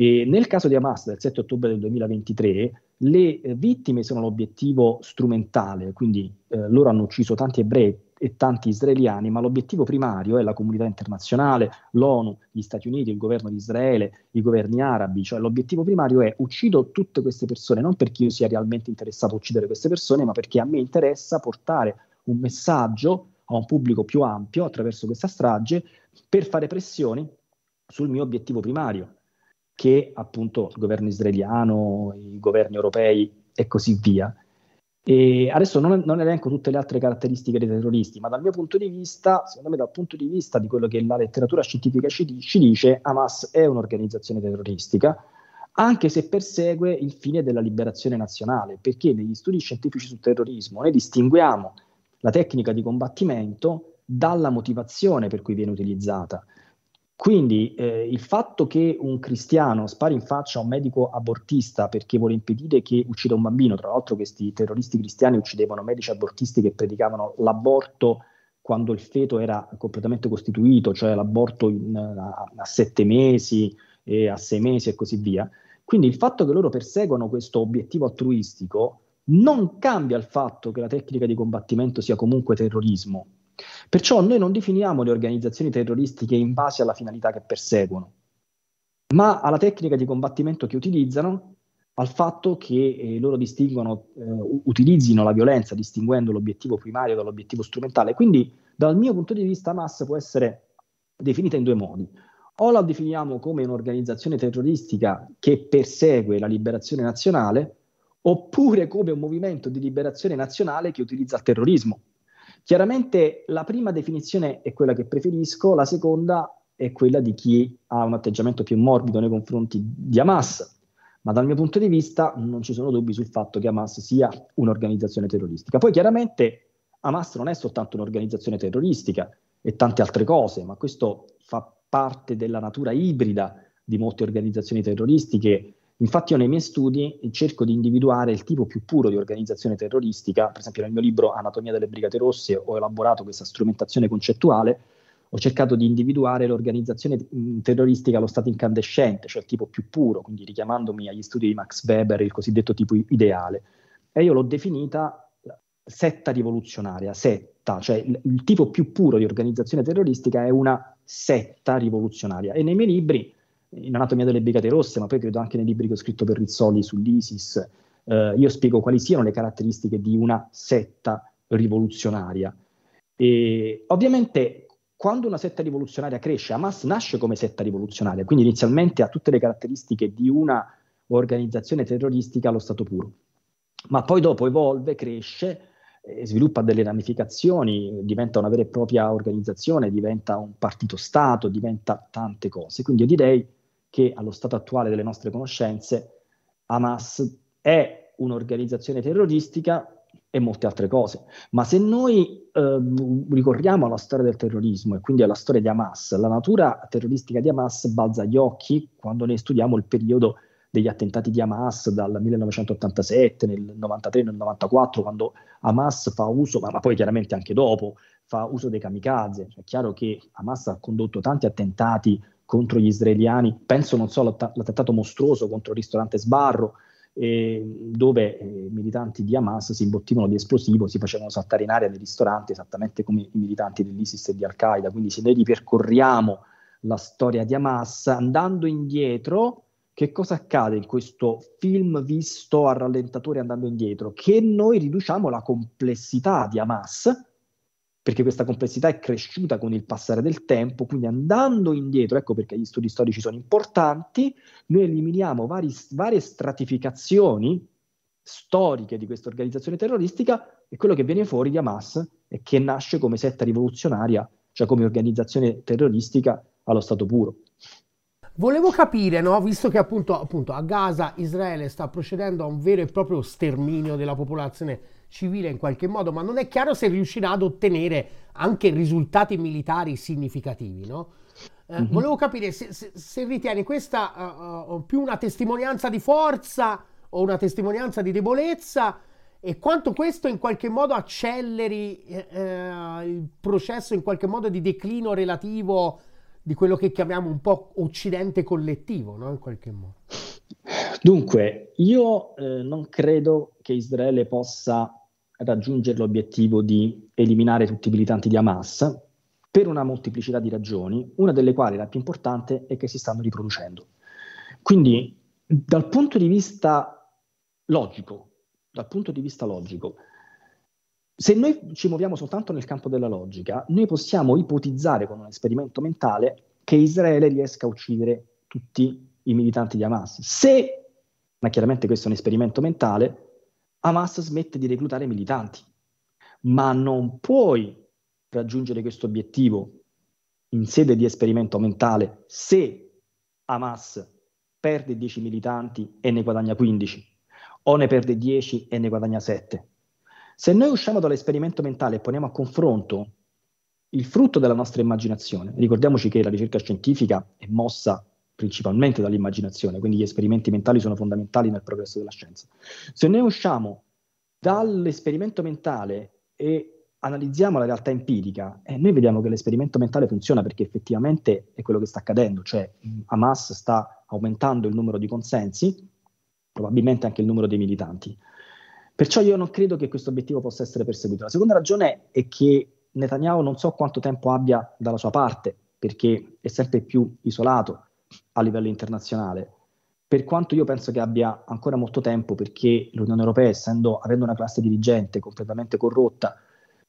A: E nel caso di Hamas del 7 ottobre del 2023, le eh, vittime sono l'obiettivo strumentale, quindi eh, loro hanno ucciso tanti ebrei e tanti israeliani, ma l'obiettivo primario è la comunità internazionale, l'ONU, gli Stati Uniti, il governo di Israele, i governi arabi, cioè l'obiettivo primario è uccido tutte queste persone, non perché io sia realmente interessato a uccidere queste persone, ma perché a me interessa portare un messaggio a un pubblico più ampio attraverso questa strage per fare pressioni sul mio obiettivo primario, che appunto il governo israeliano, i governi europei e così via. E adesso non, non, elenco tutte le altre caratteristiche dei terroristi, ma dal mio punto di vista, secondo me dal punto di vista di quello che la letteratura scientifica ci, ci dice, Hamas è un'organizzazione terroristica, anche se persegue il fine della liberazione nazionale, perché negli studi scientifici sul terrorismo noi distinguiamo la tecnica di combattimento dalla motivazione per cui viene utilizzata. Quindi eh, il fatto che un cristiano spari in faccia a un medico abortista perché vuole impedire che uccida un bambino, tra l'altro questi terroristi cristiani uccidevano medici abortisti che predicavano l'aborto quando il feto era completamente costituito, cioè l'aborto in, a, a, sette mesi, e a sei mesi e così via. Quindi il fatto che loro perseguono questo obiettivo altruistico non cambia il fatto che la tecnica di combattimento sia comunque terrorismo, Perciò noi non definiamo le organizzazioni terroristiche in base alla finalità che perseguono, ma alla tecnica di combattimento che utilizzano, al fatto che eh, loro distinguono, eh, utilizzino la violenza distinguendo l'obiettivo primario dall'obiettivo strumentale. Quindi, dal mio punto di vista, Hamas può essere definita in due modi. o la definiamo come un'organizzazione terroristica che persegue la liberazione nazionale, oppure come un movimento di liberazione nazionale che utilizza il terrorismo. Chiaramente la prima definizione è quella che preferisco, la seconda è quella di chi ha un atteggiamento più morbido nei confronti di Hamas, ma dal mio punto di vista non ci sono dubbi sul fatto che Hamas sia un'organizzazione terroristica. Poi chiaramente Hamas non è soltanto un'organizzazione terroristica e tante altre cose, ma questo fa parte della natura ibrida di molte organizzazioni terroristiche. Infatti io nei miei studi cerco di individuare il tipo più puro di organizzazione terroristica, per esempio nel mio libro Anatomia delle Brigate Rosse ho elaborato questa strumentazione concettuale, ho cercato di individuare l'organizzazione terroristica allo stato incandescente, cioè il tipo più puro, quindi richiamandomi agli studi di Max Weber, il cosiddetto tipo ideale. E io l'ho definita setta rivoluzionaria, setta, cioè il, il tipo più puro di organizzazione terroristica è una setta rivoluzionaria. E nei miei libri, in Anatomia delle Brigate Rosse, ma poi credo anche nei libri che ho scritto per Rizzoli sull'ISIS, eh, io spiego quali siano le caratteristiche di una setta rivoluzionaria. E ovviamente quando una setta rivoluzionaria cresce, Hamas nasce come setta rivoluzionaria, quindi inizialmente ha tutte le caratteristiche di una organizzazione terroristica allo stato puro, ma poi dopo evolve, cresce, eh, sviluppa delle ramificazioni, diventa una vera e propria organizzazione, diventa un partito-stato, diventa tante cose. Quindi io direi che allo stato attuale delle nostre conoscenze Hamas è un'organizzazione terroristica e molte altre cose. Ma se noi eh, ricorriamo alla storia del terrorismo e quindi alla storia di Hamas, la natura terroristica di Hamas balza agli occhi quando ne studiamo il periodo degli attentati di Hamas dal 1987, nel 93, nel 94, quando Hamas fa uso, ma, ma poi chiaramente anche dopo, fa uso dei kamikaze. È chiaro che Hamas ha condotto tanti attentati contro gli israeliani, penso non so all'attentato mostruoso contro il ristorante Sbarro, eh, dove eh, militanti di Hamas si imbottivano di esplosivo, si facevano saltare in aria dei ristoranti, esattamente come i militanti dell'ISIS e di Al-Qaeda. Quindi se noi ripercorriamo la storia di Hamas andando indietro, che cosa accade in questo film visto a rallentatore andando indietro? Che noi riduciamo la complessità di Hamas perché questa complessità è cresciuta con il passare del tempo, quindi andando indietro, ecco perché gli studi storici sono importanti, noi eliminiamo vari, varie stratificazioni storiche di questa organizzazione terroristica e quello che viene fuori di Hamas è che nasce come setta rivoluzionaria, cioè come organizzazione terroristica allo stato puro.
B: Volevo capire, no? visto che appunto, appunto a Gaza Israele sta procedendo a un vero e proprio sterminio della popolazione civile in qualche modo, ma non è chiaro se riuscirà ad ottenere anche risultati militari significativi, no? Eh, mm-hmm. Volevo capire se, se, se ritieni questa uh, uh, più una testimonianza di forza o una testimonianza di debolezza e quanto questo in qualche modo acceleri eh, eh, il processo in qualche modo di declino relativo di quello che chiamiamo un po' occidente collettivo, no? in qualche modo.
A: Dunque, io eh, non credo che Israele possa raggiungere l'obiettivo di eliminare tutti i militanti di Hamas per una molteplicità di ragioni, una delle quali la più importante è che si stanno riproducendo. Quindi, dal punto di vista logico, dal punto di vista logico, se noi ci muoviamo soltanto nel campo della logica, noi possiamo ipotizzare con un esperimento mentale che Israele riesca a uccidere tutti i militanti di Hamas. Se ma chiaramente questo è un esperimento mentale, Hamas smette di reclutare militanti. Ma non puoi raggiungere questo obiettivo in sede di esperimento mentale se Hamas perde 10 militanti e ne guadagna 15, o ne perde 10 e ne guadagna 7. Se noi usciamo dall'esperimento mentale e poniamo a confronto il frutto della nostra immaginazione, ricordiamoci che la ricerca scientifica è mossa principalmente dall'immaginazione, quindi gli esperimenti mentali sono fondamentali nel progresso della scienza. Se noi usciamo dall'esperimento mentale e analizziamo la realtà empirica, eh, noi vediamo che l'esperimento mentale funziona perché effettivamente è quello che sta accadendo, cioè Hamas sta aumentando il numero di consensi, probabilmente anche il numero dei militanti. Perciò io non credo che questo obiettivo possa essere perseguito. La seconda ragione è che Netanyahu non so quanto tempo abbia dalla sua parte, perché è sempre più isolato, a livello internazionale. Per quanto io penso che abbia ancora molto tempo, perché l'Unione Europea, essendo, avendo una classe dirigente completamente corrotta,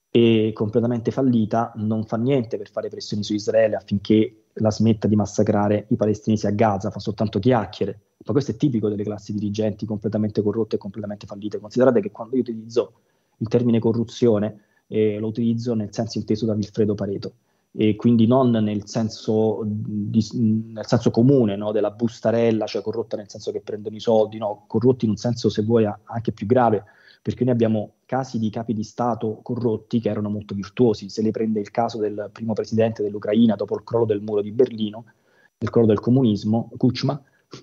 A: e completamente fallita, non fa niente per fare pressioni su Israele affinché la smetta di massacrare i palestinesi a Gaza, fa soltanto chiacchiere. Ma questo è tipico delle classi dirigenti completamente corrotte e completamente fallite. Considerate che quando io utilizzo il termine corruzione, eh, lo utilizzo nel senso inteso da Vilfredo Pareto e quindi non nel senso, di, nel senso comune no, della bustarella, cioè corrotta nel senso che prendono i soldi, no, corrotti in un senso se vuoi anche più grave, perché noi abbiamo casi di capi di Stato corrotti che erano molto virtuosi. Se le prende il caso del primo presidente dell'Ucraina dopo il crollo del muro di Berlino, il crollo del comunismo, Kuchma,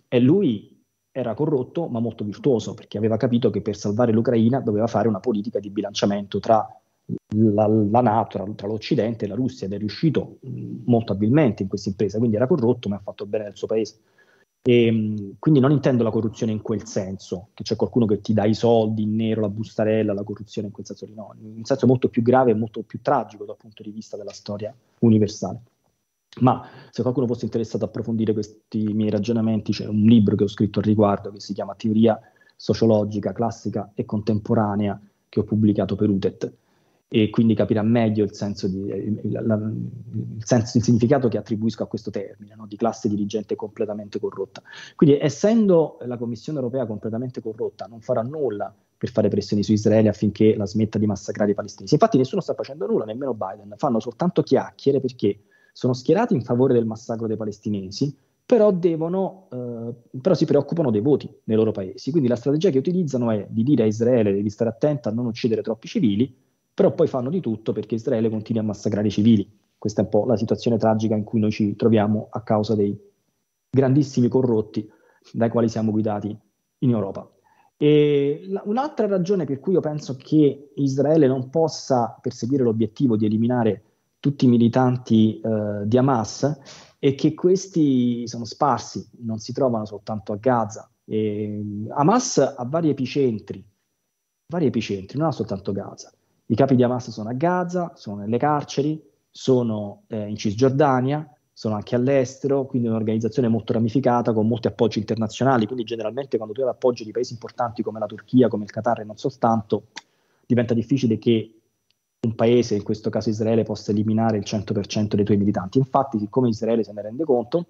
A: e lui era corrotto ma molto virtuoso perché aveva capito che per salvare l'Ucraina doveva fare una politica di bilanciamento tra la, la NATO, tra, tra, l'Occidente e la Russia ed è riuscito molto abilmente in questa impresa, quindi era corrotto ma ha fatto bene al suo paese. E, ehm, quindi non intendo la corruzione in quel senso, che c'è qualcuno che ti dà i soldi in nero, la bustarella, la corruzione in quel senso lì, no, in un senso molto più grave e molto più tragico dal punto di vista della storia universale. Ma se qualcuno fosse interessato a approfondire questi miei ragionamenti, c'è un libro che ho scritto al riguardo che si chiama Teoria sociologica classica e contemporanea che ho pubblicato per UTET e quindi capirà meglio il senso, di, il, la, il, senso il significato che attribuisco a questo termine, no? di classe dirigente completamente corrotta. Quindi essendo la Commissione europea completamente corrotta, non farà nulla per fare pressioni su Israele affinché la smetta di massacrare i palestinesi. Infatti nessuno sta facendo nulla, nemmeno Biden, fanno soltanto chiacchiere perché sono schierati in favore del massacro dei palestinesi, però, devono, eh, però si preoccupano dei voti nei loro paesi. Quindi la strategia che utilizzano è di dire a Israele devi stare attenta a non uccidere troppi civili, però poi fanno di tutto perché Israele continui a massacrare i civili. Questa è un po' la situazione tragica in cui noi ci troviamo a causa dei grandissimi corrotti dai quali siamo guidati in Europa. La, un'altra ragione per cui io penso che Israele non possa perseguire l'obiettivo di eliminare tutti i militanti eh, di Hamas è che questi sono sparsi, non si trovano soltanto a Gaza. E Hamas ha vari epicentri, vari epicentri, non ha soltanto Gaza. I capi di Hamas sono a Gaza, sono nelle carceri, sono eh, in Cisgiordania, sono anche all'estero, quindi è un'organizzazione molto ramificata con molti appoggi internazionali, quindi generalmente quando tu hai l'appoggio di paesi importanti come la Turchia, come il Qatar e non soltanto, diventa difficile che un paese, in questo caso Israele, possa eliminare il 100% dei tuoi militanti. Infatti, siccome Israele se ne rende conto,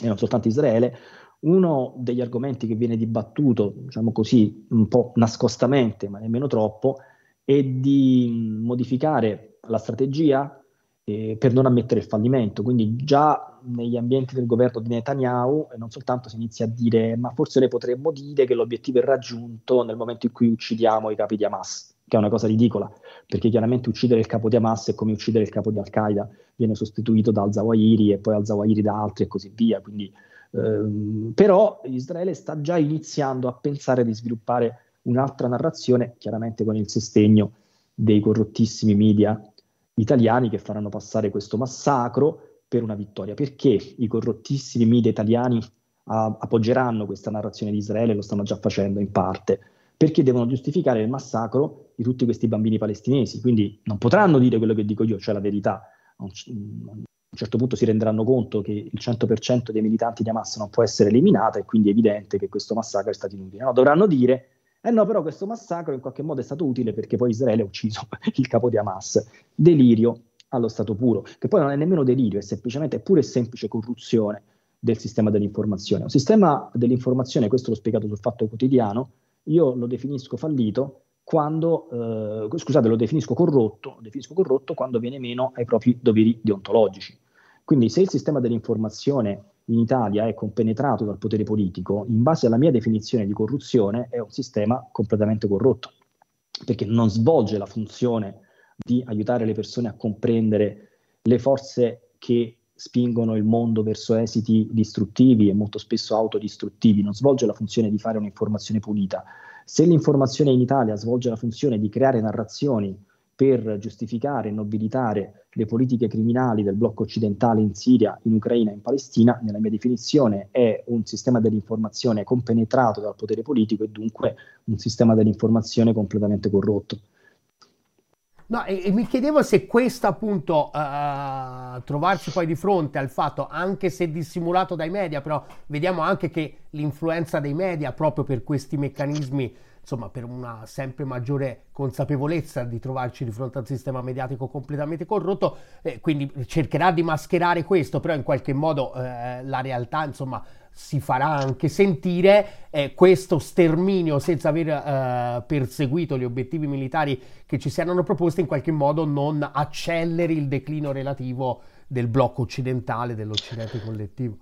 A: e non soltanto Israele, uno degli argomenti che viene dibattuto, diciamo così, un po' nascostamente, ma nemmeno troppo, e di modificare la strategia eh, per non ammettere il fallimento. Quindi già negli ambienti del governo di Netanyahu, e non soltanto si inizia a dire ma forse le potremmo dire che l'obiettivo è raggiunto nel momento in cui uccidiamo i capi di Hamas, che è una cosa ridicola, perché chiaramente uccidere il capo di Hamas è come uccidere il capo di Al-Qaeda, viene sostituito da Al-Zawahiri e poi Al-Zawahiri da altri e così via. Quindi, ehm, però Israele sta già iniziando a pensare di sviluppare un'altra narrazione, chiaramente con il sostegno dei corrottissimi media italiani che faranno passare questo massacro per una vittoria. Perché i corrottissimi media italiani a, appoggeranno questa narrazione di Israele, lo stanno già facendo in parte? Perché devono giustificare il massacro di tutti questi bambini palestinesi, quindi non potranno dire quello che dico io, cioè la verità. A un certo punto si renderanno conto che il 100% dei militanti di Hamas non può essere eliminato e quindi è evidente che questo massacro è stato inutile. No, dovranno dire eh no, però questo massacro in qualche modo è stato utile perché poi Israele ha ucciso il capo di Hamas. Delirio allo stato puro, che poi non è nemmeno delirio, è semplicemente pure semplice corruzione del sistema dell'informazione. Un sistema dell'informazione, questo l'ho spiegato sul Fatto Quotidiano, io lo definisco fallito quando, eh, scusate, lo definisco corrotto, lo definisco corrotto quando viene meno ai propri doveri deontologici. Quindi se il sistema dell'informazione in Italia è compenetrato dal potere politico, in base alla mia definizione di corruzione è un sistema completamente corrotto, perché non svolge la funzione di aiutare le persone a comprendere le forze che spingono il mondo verso esiti distruttivi e molto spesso autodistruttivi, non svolge la funzione di fare un'informazione pulita. Se l'informazione in Italia svolge la funzione di creare narrazioni per giustificare e nobilitare le politiche criminali del blocco occidentale in Siria, in Ucraina e in Palestina, nella mia definizione è un sistema dell'informazione compenetrato dal potere politico e dunque un sistema dell'informazione completamente corrotto.
B: No, e, e, mi chiedevo se questo appunto uh, trovarci poi di fronte al fatto, anche se dissimulato dai media, però vediamo anche che l'influenza dei media proprio per questi meccanismi insomma, per una sempre maggiore consapevolezza di trovarci di fronte a un sistema mediatico completamente corrotto, eh, quindi cercherà di mascherare questo, però in qualche modo eh, la realtà, insomma, si farà anche sentire eh, questo sterminio senza aver eh, perseguito gli obiettivi militari che ci si erano proposti in qualche modo non acceleri il declino relativo del blocco occidentale, dell'Occidente collettivo.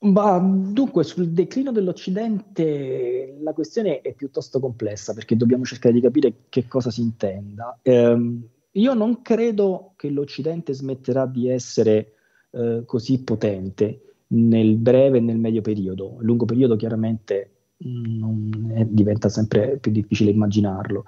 A: Ma dunque, sul declino dell'Occidente la questione è piuttosto complessa perché dobbiamo cercare di capire che cosa si intenda. Eh, io non credo che l'Occidente smetterà di essere eh, così potente nel breve e nel medio periodo. Il lungo periodo chiaramente è, diventa sempre più difficile immaginarlo.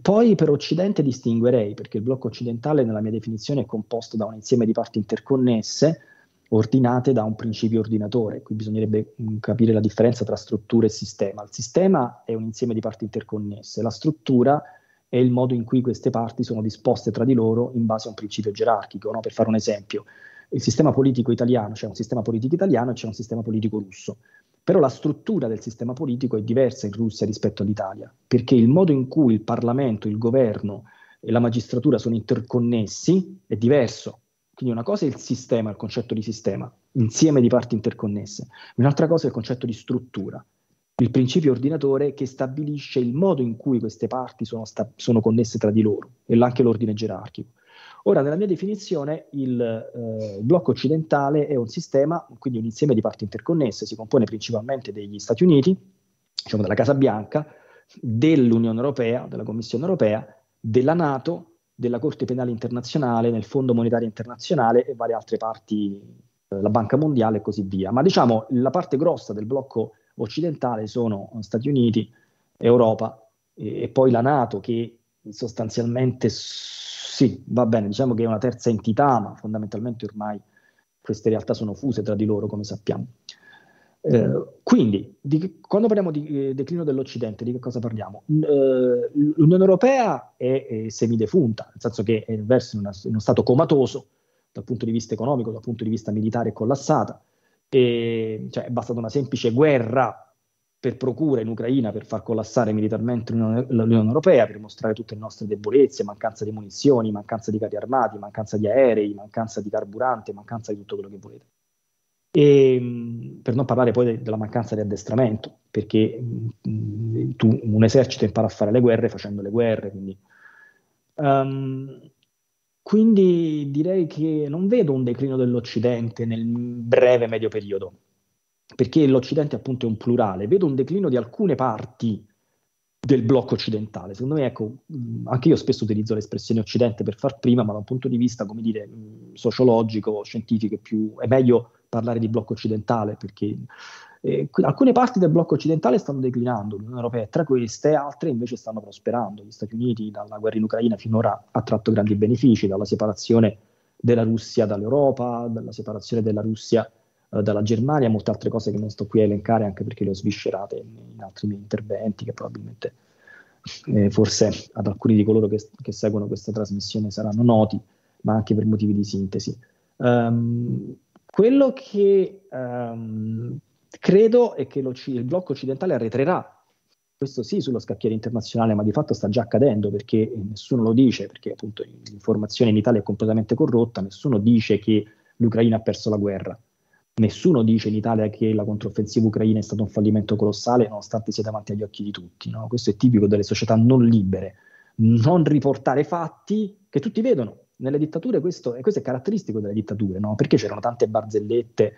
A: Poi per Occidente distinguerei, perché il blocco occidentale nella mia definizione è composto da un insieme di parti interconnesse ordinate da un principio ordinatore. Qui bisognerebbe mm, capire la differenza tra struttura e sistema. Il sistema è un insieme di parti interconnesse, la struttura è il modo in cui queste parti sono disposte tra di loro in base a un principio gerarchico. No? Per fare un esempio, il sistema politico italiano, c'è un sistema politico italiano e c'è un sistema politico russo. Però la struttura del sistema politico è diversa in Russia rispetto all'Italia, perché il modo in cui il Parlamento, il governo e la magistratura sono interconnessi è diverso. Quindi una cosa è il sistema, il concetto di sistema, insieme di parti interconnesse, un'altra cosa è il concetto di struttura, il principio ordinatore che stabilisce il modo in cui queste parti sono, sta- sono connesse tra di loro e anche l'ordine gerarchico. Ora, nella mia definizione, il eh, blocco occidentale è un sistema, quindi un insieme di parti interconnesse, si compone principalmente degli Stati Uniti, diciamo della Casa Bianca, dell'Unione Europea, della Commissione Europea, della Nato della Corte Penale Internazionale, nel Fondo Monetario Internazionale e varie altre parti, eh, la Banca Mondiale e così via. Ma diciamo la parte grossa del blocco occidentale sono Stati Uniti, Europa e, e poi la Nato che sostanzialmente sì, va bene, diciamo che è una terza entità, ma fondamentalmente ormai queste realtà sono fuse tra di loro, come sappiamo. Eh, quindi, di, quando parliamo di eh, declino dell'Occidente, di che cosa parliamo? Eh, L'Unione Europea è, è, semidefunta, nel senso che è verso in, una, in, uno stato comatoso dal punto di vista economico, dal punto di vista militare è collassata. E, cioè, è bastata una semplice guerra per procura in Ucraina per far collassare militarmente l'Unione, Europea, per mostrare tutte le nostre debolezze, mancanza di munizioni, mancanza di carri armati, mancanza di aerei, mancanza di carburante, mancanza di tutto quello che volete. E, per non parlare poi de- della mancanza di addestramento, perché mh, mm, tu, un esercito impara a fare le guerre facendo le guerre, quindi, um, quindi direi che non vedo un declino dell'Occidente nel breve medio periodo, perché l'Occidente appunto è un plurale, vedo un declino di alcune parti del blocco occidentale. Secondo me, ecco, anche io spesso utilizzo l'espressione occidente per far prima, ma da un punto di vista, come dire, sociologico, scientifico, è, più, è meglio parlare di blocco occidentale, perché eh, alcune parti del blocco occidentale stanno declinando, l'Unione Europea tra queste, altre invece stanno prosperando. Gli Stati Uniti dalla guerra in Ucraina finora ha tratto grandi benefici, dalla separazione della Russia dall'Europa, dalla separazione della Russia eh, dalla Germania, molte altre cose che non sto qui a elencare anche perché le ho sviscerate in, altri miei interventi che probabilmente eh, forse ad alcuni di coloro che, che, seguono questa trasmissione saranno noti, ma anche per motivi di sintesi. Um, quello che um, credo è che il blocco occidentale arretrerà, questo sì sullo scacchiere internazionale, ma di fatto sta già accadendo perché nessuno lo dice, perché appunto l'informazione in Italia è completamente corrotta, nessuno dice che l'Ucraina ha perso la guerra. Nessuno dice in Italia che la controffensiva ucraina è stato un fallimento colossale, nonostante sia davanti agli occhi di tutti. No? Questo è tipico delle società non libere. Non riportare fatti che tutti vedono, nelle dittature questo, questo è caratteristico delle dittature, no? perché c'erano tante barzellette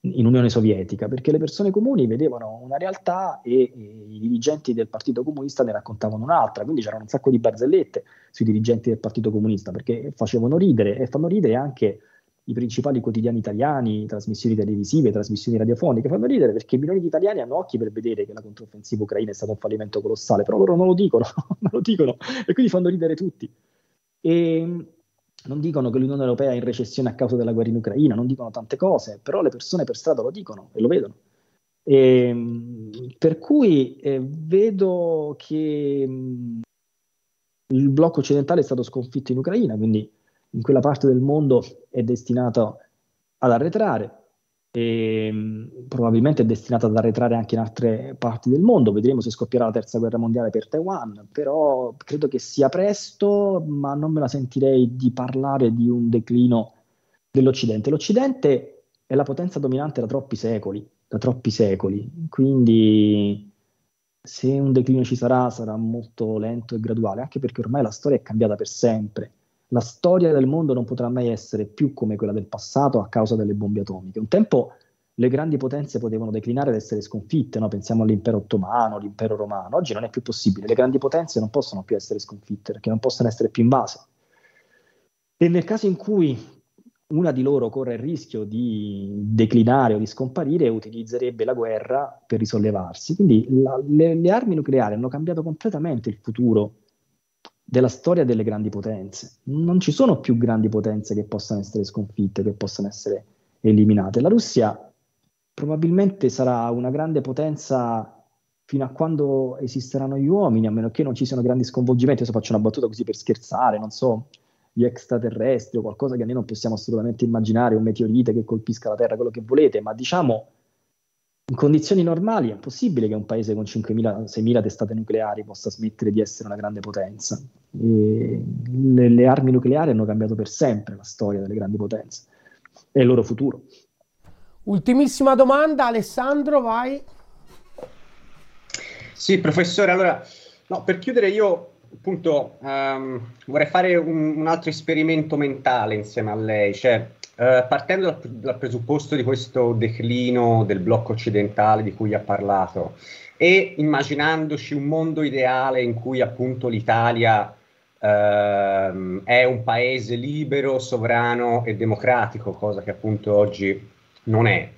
A: in Unione Sovietica? Perché le persone comuni vedevano una realtà e, e, i dirigenti del Partito Comunista ne raccontavano un'altra, quindi c'erano un sacco di barzellette sui dirigenti del Partito Comunista, perché facevano ridere e fanno ridere anche i principali quotidiani italiani, trasmissioni televisive, trasmissioni radiofoniche, fanno ridere perché milioni di italiani hanno occhi per vedere che la controffensiva ucraina è stato un fallimento colossale, però loro non lo dicono, non lo dicono e quindi fanno ridere tutti. E non dicono che l'Unione Europea è in recessione a causa della guerra in Ucraina, non dicono tante cose, però le persone per strada lo dicono e lo vedono. E, per cui eh, vedo che mh, il blocco occidentale è stato sconfitto in Ucraina, quindi in quella parte del mondo è destinato ad arretrare. e mm, probabilmente è destinata ad arretrare anche in altre parti del mondo. Vedremo se scoppierà la terza guerra mondiale per Taiwan, però credo che sia presto, ma non me la sentirei di parlare di un declino dell'Occidente. L'Occidente è la potenza dominante da troppi secoli, da troppi secoli, quindi se un declino ci sarà sarà molto lento e graduale, anche perché ormai la storia è cambiata per sempre la storia del mondo non potrà mai essere più come quella del passato a causa delle bombe atomiche. Un tempo le grandi potenze potevano declinare ed essere sconfitte, no? pensiamo all'impero ottomano, all'impero romano, oggi non è più possibile, le grandi potenze non possono più essere sconfitte perché non possono essere più invase. E nel caso in cui una di loro corre il rischio di declinare o di scomparire, utilizzerebbe la guerra per risollevarsi. Quindi la, le, le armi nucleari hanno cambiato completamente il futuro della storia delle grandi potenze. Non ci sono più grandi potenze che possano essere sconfitte, che possano essere eliminate. La Russia probabilmente sarà una grande potenza fino a quando esisteranno gli uomini, a meno che non ci siano grandi sconvolgimenti. Adesso faccio una battuta così per scherzare, non so, gli extraterrestri o qualcosa che noi non possiamo assolutamente immaginare, un meteorite che colpisca la Terra, quello che volete, ma diciamo in condizioni normali è impossibile che un paese con 5.000-6.000 testate nucleari possa smettere di essere una grande potenza. Le, le, armi nucleari hanno cambiato per sempre la storia delle grandi potenze e il loro futuro.
B: Ultimissima domanda, Alessandro, vai.
C: Sì, professore, allora, no, per chiudere io appunto um, vorrei fare un, un, altro esperimento mentale insieme a lei, cioè Uh, partendo dal, dal, presupposto di questo declino del blocco occidentale di cui ha parlato e immaginandoci un mondo ideale in cui appunto l'Italia uh, è un paese libero, sovrano e democratico, cosa che appunto oggi non è.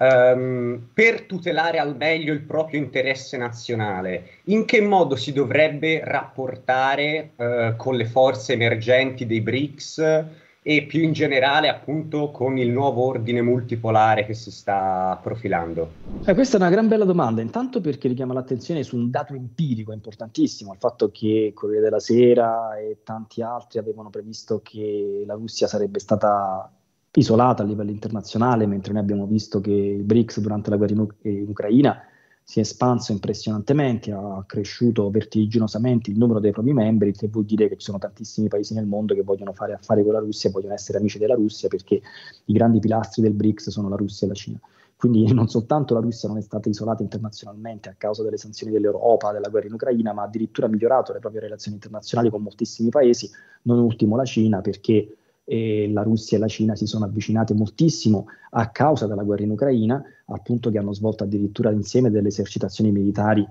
C: Um, per tutelare al meglio il proprio interesse nazionale, in che modo si dovrebbe rapportare uh, con le forze emergenti dei BRICS? E più in generale appunto con il nuovo ordine multipolare che si sta profilando?
A: Eh, questa è una gran bella domanda, intanto perché richiama l'attenzione su un dato empirico importantissimo, il fatto che Corriere della Sera e tanti altri avevano previsto che la Russia sarebbe stata isolata a livello internazionale, mentre noi abbiamo visto che il BRICS durante la guerra in, U- in Ucraina si è espanso impressionantemente, ha cresciuto vertiginosamente il numero dei propri membri, che vuol dire che ci sono tantissimi paesi nel mondo che vogliono fare affari con la Russia vogliono essere amici della Russia perché i grandi pilastri del BRICS sono la Russia e la Cina. Quindi non soltanto la Russia non è stata isolata internazionalmente a causa delle sanzioni dell'Europa, della guerra in Ucraina, ma ha addirittura migliorato le proprie relazioni internazionali con moltissimi paesi, non ultimo la Cina, perché e la Russia e la Cina si sono avvicinate moltissimo a causa della guerra in Ucraina, al punto che hanno svolto addirittura insieme delle esercitazioni militari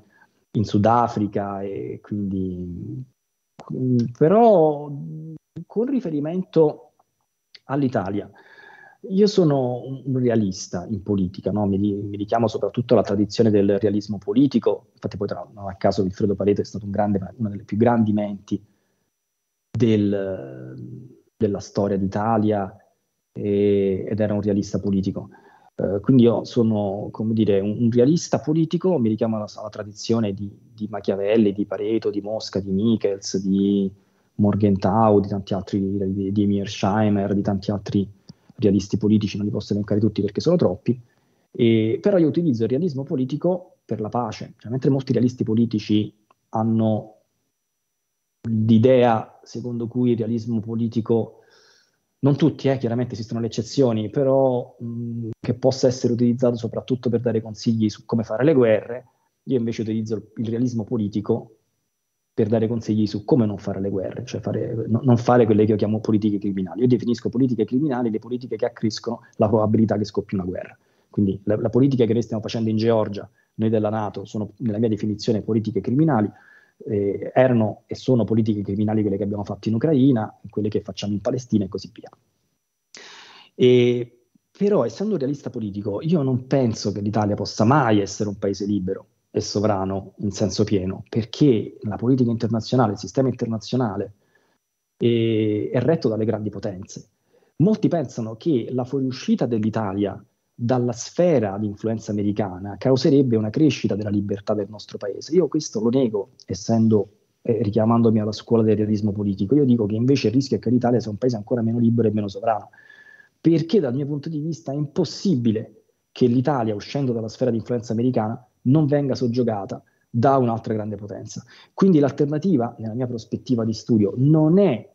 A: in Sudafrica e quindi però con riferimento all'Italia io sono un realista in politica, no? mi, mi, richiamo soprattutto alla tradizione del realismo politico, infatti poi tra, non a caso Vilfredo Pareto è stato un grande, una delle più grandi menti del, della storia d'Italia e, ed era un realista politico. Uh, quindi io sono, come dire, un, un realista politico, mi richiamo alla, alla tradizione di, di, Machiavelli, di Pareto, di Mosca, di Michels, di Morgenthau, di tanti altri, di, di Mearsheimer, di tanti altri realisti politici, non li posso elencare tutti perché sono troppi, e, però io utilizzo il realismo politico per la pace, cioè, mentre molti realisti politici hanno l'idea secondo cui il realismo politico, non tutti, eh, chiaramente esistono le eccezioni, però mh, che possa essere utilizzato soprattutto per dare consigli su come fare le guerre, io invece utilizzo il realismo politico per dare consigli su come non fare le guerre, cioè fare, no, non fare quelle che io chiamo politiche criminali. Io definisco politiche criminali le politiche che accrescono la probabilità che scoppi una guerra. Quindi la, la politica che noi stiamo facendo in Georgia, noi della Nato, sono nella mia definizione politiche criminali, eh, erano e sono politiche criminali quelle che abbiamo fatto in Ucraina, quelle che facciamo in Palestina e così via. E, però, essendo un realista politico, io non penso che l'Italia possa mai essere un paese libero e sovrano in senso pieno, perché la politica internazionale, il sistema internazionale è, è retto dalle grandi potenze. Molti pensano che la fuoriuscita dell'Italia dalla sfera di influenza americana causerebbe una crescita della libertà del nostro paese. Io questo lo nego, essendo eh, richiamandomi alla scuola del realismo politico. Io dico che invece il rischio è che l'Italia sia un paese ancora meno libero e meno sovrano, perché dal mio punto di vista è impossibile che l'Italia, uscendo dalla sfera di influenza americana, non venga soggiogata da un'altra grande potenza. Quindi l'alternativa, nella mia prospettiva di studio, non è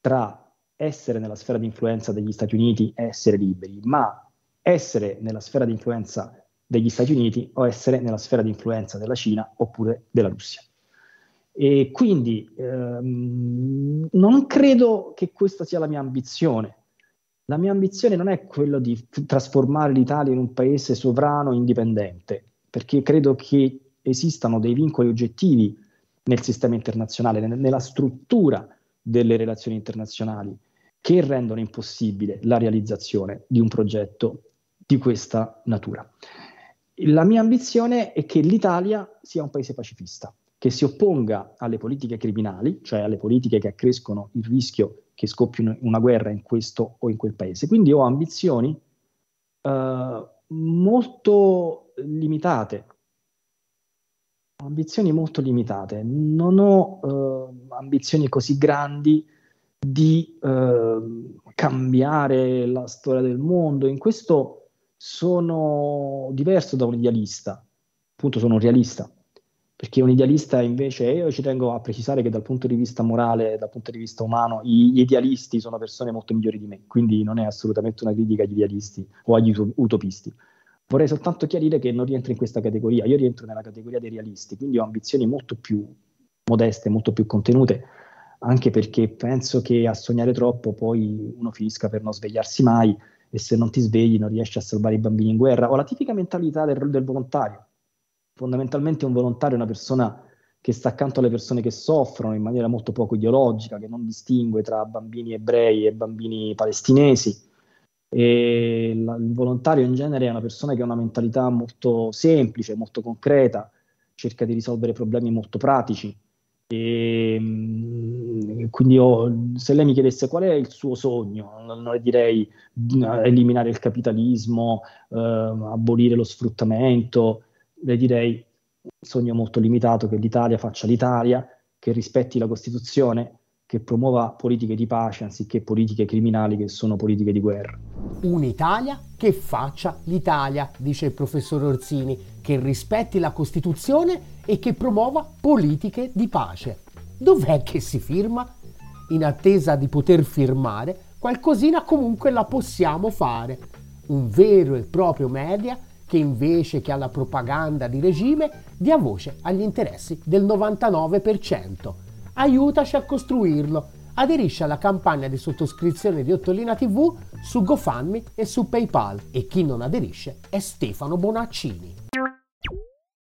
A: tra essere nella sfera di influenza degli Stati Uniti e essere liberi, ma essere nella sfera di influenza degli Stati Uniti o essere nella sfera di influenza della Cina oppure della Russia. E quindi ehm, non credo che questa sia la mia ambizione. La mia ambizione non è quella di f- trasformare l'Italia in un paese sovrano e indipendente, perché credo che esistano dei vincoli oggettivi nel sistema internazionale, n- nella struttura delle relazioni internazionali, che rendono impossibile la realizzazione di un progetto di questa natura. La mia ambizione è che l'Italia sia un paese pacifista, che si opponga alle politiche criminali, cioè alle politiche che accrescono il rischio che scoppi una guerra in questo o in quel paese. Quindi ho ambizioni uh, molto limitate. Ambizioni molto limitate. Non ho uh, ambizioni così grandi di uh, cambiare la storia del mondo. In questo sono diverso da un idealista. Appunto, sono un realista perché un idealista invece, io ci tengo a precisare che dal punto di vista morale, dal punto di vista umano, gli idealisti sono persone molto migliori di me, quindi non è assolutamente una critica agli idealisti o agli utopisti. Vorrei soltanto chiarire che non rientro in questa categoria, io rientro nella categoria dei realisti, quindi ho ambizioni molto più modeste, molto più contenute, anche perché penso che a sognare troppo poi uno finisca per non svegliarsi mai e se non ti svegli non riesci a salvare i bambini in guerra. Ho la tipica mentalità del, del volontario fondamentalmente un volontario è una persona che sta accanto alle persone che soffrono in maniera molto poco ideologica, che non distingue tra bambini ebrei e bambini palestinesi. E il volontario in genere è una persona che ha una mentalità molto semplice, molto concreta, cerca di risolvere problemi molto pratici. E, mm, quindi io, se lei mi chiedesse qual è il suo sogno, non direi mm, eliminare il capitalismo, eh, abolire lo sfruttamento, le direi un sogno molto limitato che l'Italia faccia l'Italia, che rispetti la Costituzione, che promuova politiche di pace anziché politiche criminali che sono politiche di guerra.
B: Un'Italia che faccia l'Italia, dice il professor Orsini, che rispetti la Costituzione e che promuova politiche di pace. Dov'è che si firma? In attesa di poter firmare, qualcosina comunque la possiamo fare. Un vero e proprio media che invece che alla propaganda di regime dia voce agli interessi del 99%. Aiutaci a costruirlo. Aderisci alla campagna di sottoscrizione di Ottolina TV su GoFundMe e su PayPal e chi non aderisce è Stefano Bonaccini.